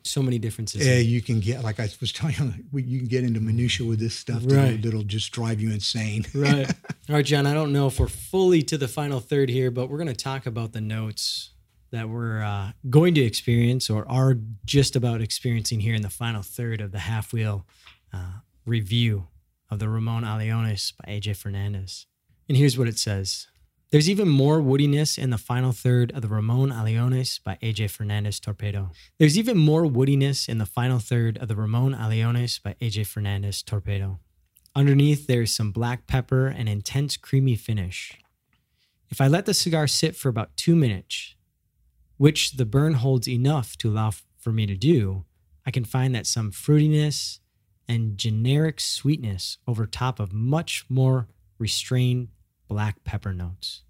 So many differences. Yeah, you can get like I was telling you, you can get into minutia with this stuff Right. that'll just drive you insane. right. All right, John, I don't know if we're fully to the final third here, but we're going to talk about the notes that we're uh, going to experience or are just about experiencing here in the final third of the half wheel uh, review of the Ramon Allones by AJ Fernandez. And here's what it says. There's even more woodiness in the final third of the Ramon Allones by AJ Fernandez Torpedo. There's even more woodiness in the final third of the Ramon Allones by AJ Fernandez Torpedo. Underneath, there's some black pepper and intense creamy finish. If I let the cigar sit for about two minutes, which the burn holds enough to allow for me to do, I can find that some fruitiness and generic sweetness over top of much more restrained black pepper notes.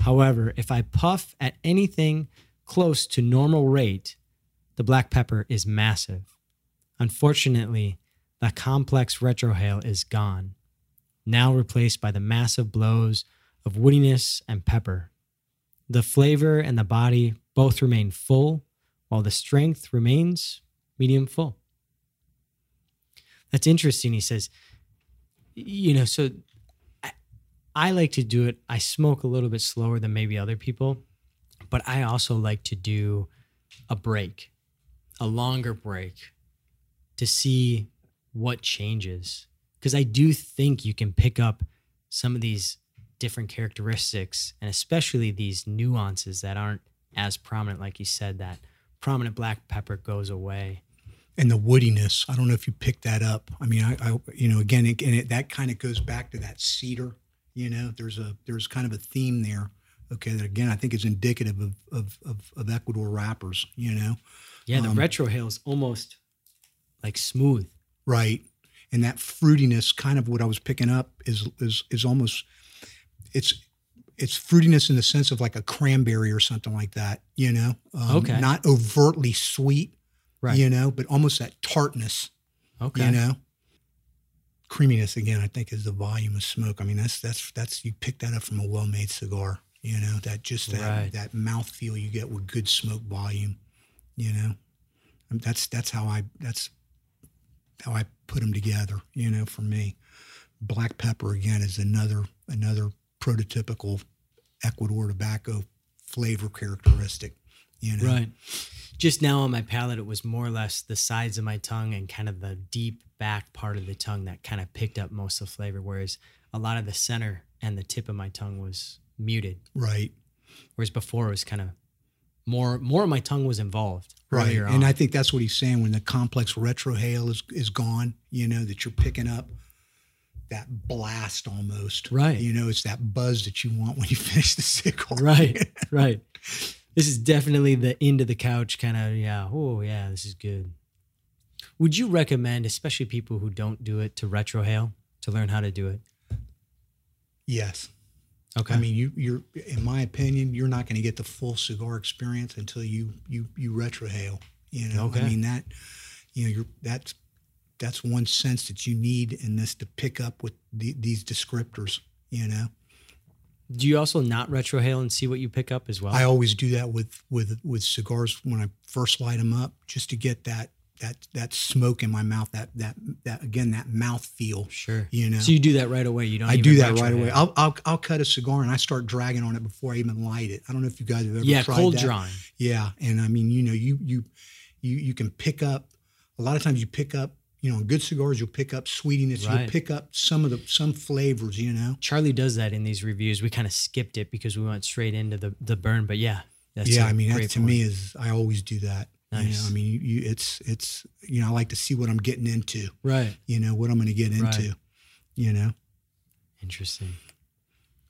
However, if I puff at anything close to normal rate, the black pepper is massive. Unfortunately, the complex retrohale is gone, now replaced by the massive blows of woodiness and pepper. The flavor and the body both remain full, while the strength remains medium full. That's interesting. He says, you know, so I, I like to do it. I smoke a little bit slower than maybe other people, but I also like to do a break, a longer break to see what changes. Because I do think you can pick up some of these different characteristics and especially these nuances that aren't as prominent, like you said, that prominent black pepper goes away. and the woodiness. I don't know if you picked that up. I mean, I, I you know, again, it, and it, that kind of goes back to that cedar. You know, there's a there's kind of a theme there. Okay, that again I think is indicative of of of, of Ecuador wrappers. You know, Yeah, the Um, retrohale is almost like smooth. right? And that fruitiness, kind of what I was picking up, is is is almost it's it's fruitiness in the sense of like a cranberry or something like that. You know, um, Okay. not overtly sweet. Right. You know, but almost that tartness. Okay. You know, creaminess again. I think is the volume of smoke. I mean, that's that's that's you pick that up from a well-made cigar. You know, that just that Right. that mouth feel you get with good smoke volume. You know, And that's that's how I that's how I put them together. You know, for me, black pepper again is another another prototypical Ecuador tobacco flavor characteristic. You know, Right. Just now on my palate, it was more or less the sides of my tongue and kind of the deep back part of the tongue that kind of picked up most of the flavor, whereas a lot of the center and the tip of my tongue was muted. right. Whereas before it was kind of more more of my tongue was involved. Right. And. I think that's what he's saying when the complex retrohale is, is gone, you know, that you're picking up that blast almost. Right. You know, it's that buzz that you want when you finish the cigar. right, right. This is definitely the end of the couch kind of, yeah. Oh, yeah, this is good. Would you recommend, especially people who don't do it, to retrohale to learn how to do it? Yes. Okay. I mean, you, you're, in my opinion, you're not going to get the full cigar experience until you, you, you retrohale. You know, Okay. I mean that, you know, you're that's, that's one sense that you need in this to pick up with the, these descriptors. You know, do you also not retrohale and see what you pick up as well? I always do that with with with cigars when I first light them up, just to get that that that smoke in my mouth. That that that again that mouth feel. sure. You know, So you do that right away. You don't. I do that right away. I'll, I'll I'll cut a cigar and I start dragging on it before I even light it. I don't know if you guys have ever yeah, tried cold that. drawing. Yeah, and I mean, you know, you you you you can pick up a lot of times. You pick up, you know, good cigars, you'll pick up sweetiness. Right. You'll pick up some of the some flavors. You know. Charlie does that in these reviews. We kind of skipped it because we went straight into the the burn. But yeah, that's yeah, I mean, that to me is I always do that. You know, Nice. I mean, you, you, it's it's you know, I like to see what I'm getting into. right. You know what I'm going to get into. Right. You know, Interesting.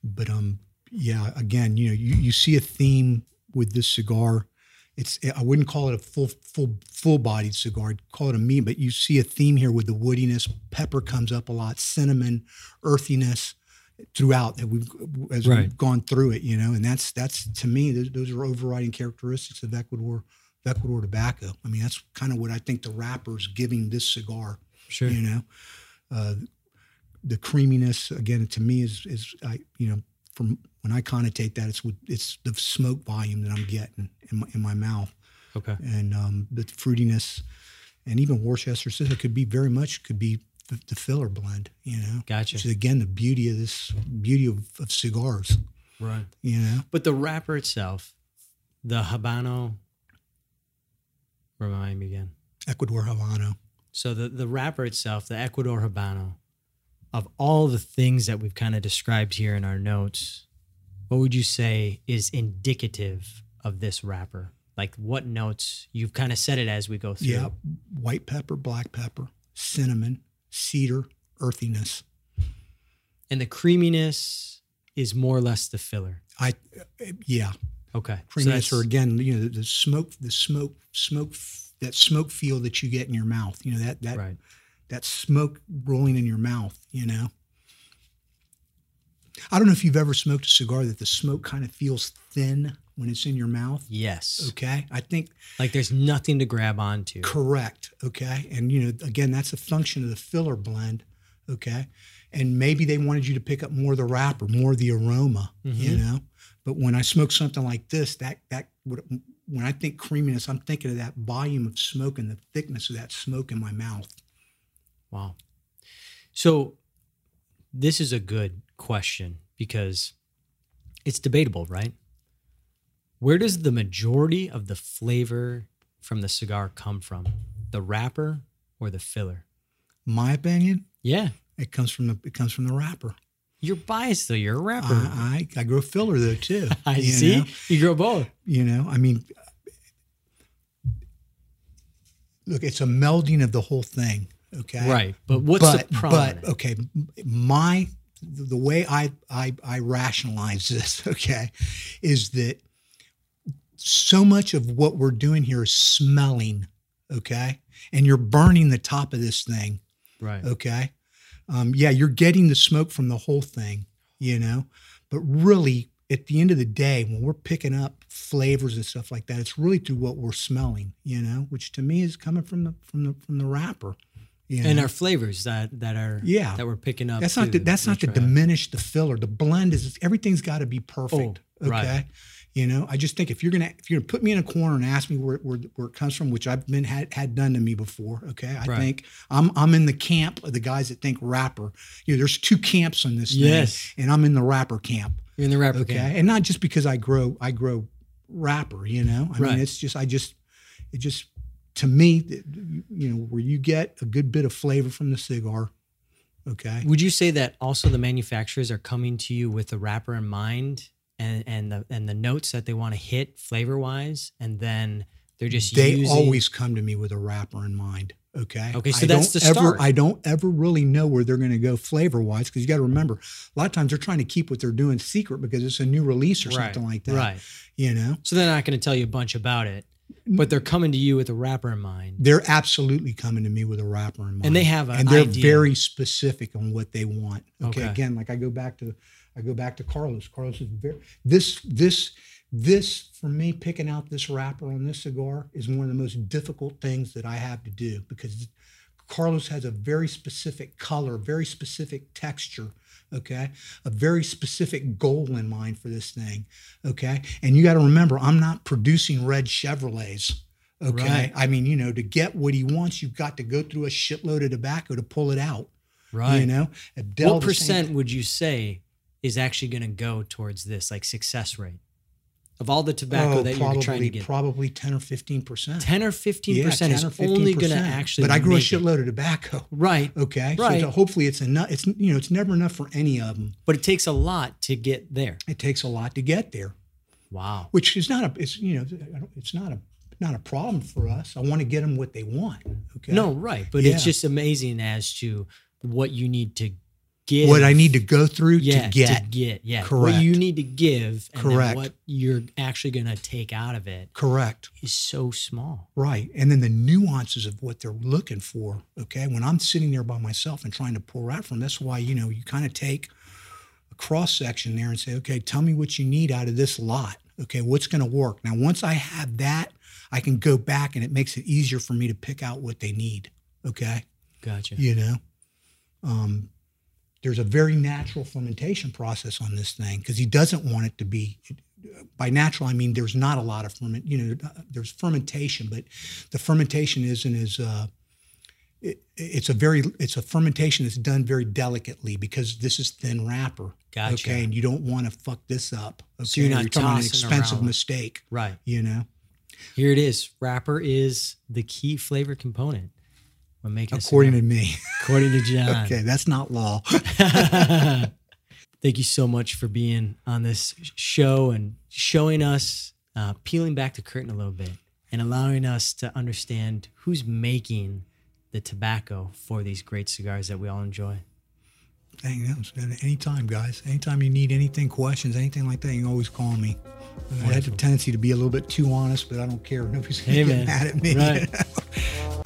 but um, yeah, again, you know, you, you see a theme with this cigar. It's I wouldn't call it a full full full bodied cigar. I'd call it a meat, but you see a theme here with the woodiness. Pepper comes up a lot, cinnamon, earthiness throughout that we've as Right. we've gone through it. You know, and that's that's to me those, those are overriding characteristics of Ecuador of Ecuador tobacco. I mean, that's kind of what I think the wrapper's giving this cigar. Sure. You know, uh, the creaminess again to me is is I you know from when I connotate that it's it's the smoke volume that I'm getting in my, in my mouth Okay. and um, the fruitiness and even Worcester sauce could be very much could be the, the filler blend you know Gotcha. which is again the beauty of this beauty of, of cigars Right. you know But the wrapper itself, the Habano. Remind me again. Ecuador Habano. So the the wrapper itself, the Ecuador Habano, of all the things that we've kind of described here in our notes, what would you say is indicative of this wrapper? Like what notes you've kind of said it as we go through. yeah white pepper black pepper cinnamon cedar earthiness And the creaminess is more or less the filler. I yeah Okay. Creaminess that's- or again you know the, the smoke the smoke smoke that smoke feel that you get in your mouth you know that that right. That smoke rolling in your mouth you know? I don't know if you've ever smoked a cigar that the smoke kind of feels thin when it's in your mouth. Yes. okay? I think Like there's nothing to grab onto. correct okay? And you know again that's a function of the filler blend okay? And maybe they wanted you to pick up more of the wrapper more of the aroma you mm-hmm. know? But when i smoke something like this that that would when i think creaminess i'm thinking of that volume of smoke and the thickness of that smoke in my mouth Wow. So this is a good question because it's debatable, right? Where does the majority of the flavor from the cigar come from? The wrapper or the filler? my opinion Yeah. it comes from the it comes from the wrapper You're biased though. You're a rapper. I, I I grow filler though too. I you see. know? You grow both. You know, I mean, look, it's a melding of the whole thing. Okay. Right. But what's but, the problem? But okay, my the way I, I I rationalize this, okay, is that so much of what we're doing here is smelling, okay, and you're burning the top of this thing, right. okay. Um, yeah, you're getting the smoke from the whole thing, you know, but really, at the end of the day, when we're picking up flavors and stuff like that, it's really through what we're smelling, you know, which to me is coming from the from the from the wrapper. You And know? our flavors that that are Yeah. that we're picking up. That's not to, that's not to diminish the filler. The blend is everything's got to be perfect. Oh, right. okay. You know, I just think if you're gonna if you're gonna put me in a corner and ask me where where, where it comes from, which I've been had, had done to me before, okay, I Right. think I'm I'm in the camp of the guys that think wrapper. You know, there's two camps on this thing, Yes. and I'm in the wrapper camp. You're in the wrapper Okay, camp. and not just because I grow I grow wrapper. You know, I Right. mean, it's just I just it just to me, you know, where you get a good bit of flavor from the cigar. Okay. Would you say that also the manufacturers are coming to you with the wrapper in mind and and the and the notes that they want to hit flavor wise, and then they're just they using, always come to me with a wrapper in mind. Okay. Okay, so I that's don't the ever, start. I don't ever really know where they're going to go flavor wise because you got to remember a lot of times they're trying to keep what they're doing secret because it's a new release or Right, something like that. Right. You know, So they're not going to tell you a bunch about it, but they're coming to you with a wrapper in mind. they're absolutely coming to me with a wrapper in mind, And they have an and they're idea. very specific on what they want. Okay? Okay. Again, like I go back to, I go back to Carlos. Carlos is very this this this for me picking out this wrapper on this cigar is one of the most difficult things that I have to do because Carlos has a very specific color, very specific texture. Okay, a very specific goal in mind for this thing. Okay, and you got to remember, I'm not producing red Chevrolets. Okay, Right. I mean, you know, to get what he wants, you've got to go through a shitload of tobacco to pull it out. Right. You know, Abdel, what percent would you say is actually going to go towards this, like success rate of all the tobacco Oh, that probably, you're trying to get? Probably 10 or 15 percent. 10 or 15 Yeah, percent 10 is or only going to actually. But I grew a make it. shitload of tobacco. Right. Okay, Right. so hopefully it's enough. It's you know it's never enough for any of them. But it takes a lot to get there. It takes a lot to get there, Wow. which is not a it's you know it's not a not a problem for us. I want to get them what they want. Okay, No, right. But Yeah. it's just amazing as to what you need to give. what I need to go through yeah, to get. get. Yeah. Correct. What you need to give and Correct. what you're actually going to take out of it Correct. is so small. Right. And then the nuances of what they're looking for. Okay. When I'm sitting there by myself and trying to pour out from, that's why, you know, you kind of take a cross section there and say, okay, tell me what you need out of this lot. Okay. What's going to work? Now, once I have that, I can go back and it makes it easier for me to pick out what they need. Okay. Gotcha. You know, um, there's a very natural fermentation process on this thing because he doesn't want it to be. By natural, I mean there's not a lot of ferment. You know, there's fermentation, but the fermentation isn't as. Uh, it, it's a very it's a fermentation that's done very delicately because this is thin wrapper. Gotcha. Okay, and you don't want to fuck this up. Okay? So you're not talking an expensive around. mistake. Right. You know, Here it is. Wrapper is the key flavor component making according to me. according to John. okay, that's not law. Thank you so much for being on this show and showing us, uh, peeling back the curtain a little bit and allowing us to understand who's making the tobacco for these great cigars that we all enjoy. Dang, that was. Anytime, guys. Anytime you need anything, questions, anything like that, you can always call me. I have a Wonderful. tendency to be a little bit too honest, but I don't care. Nobody's going Hey, to man. get mad at me. Right. you know?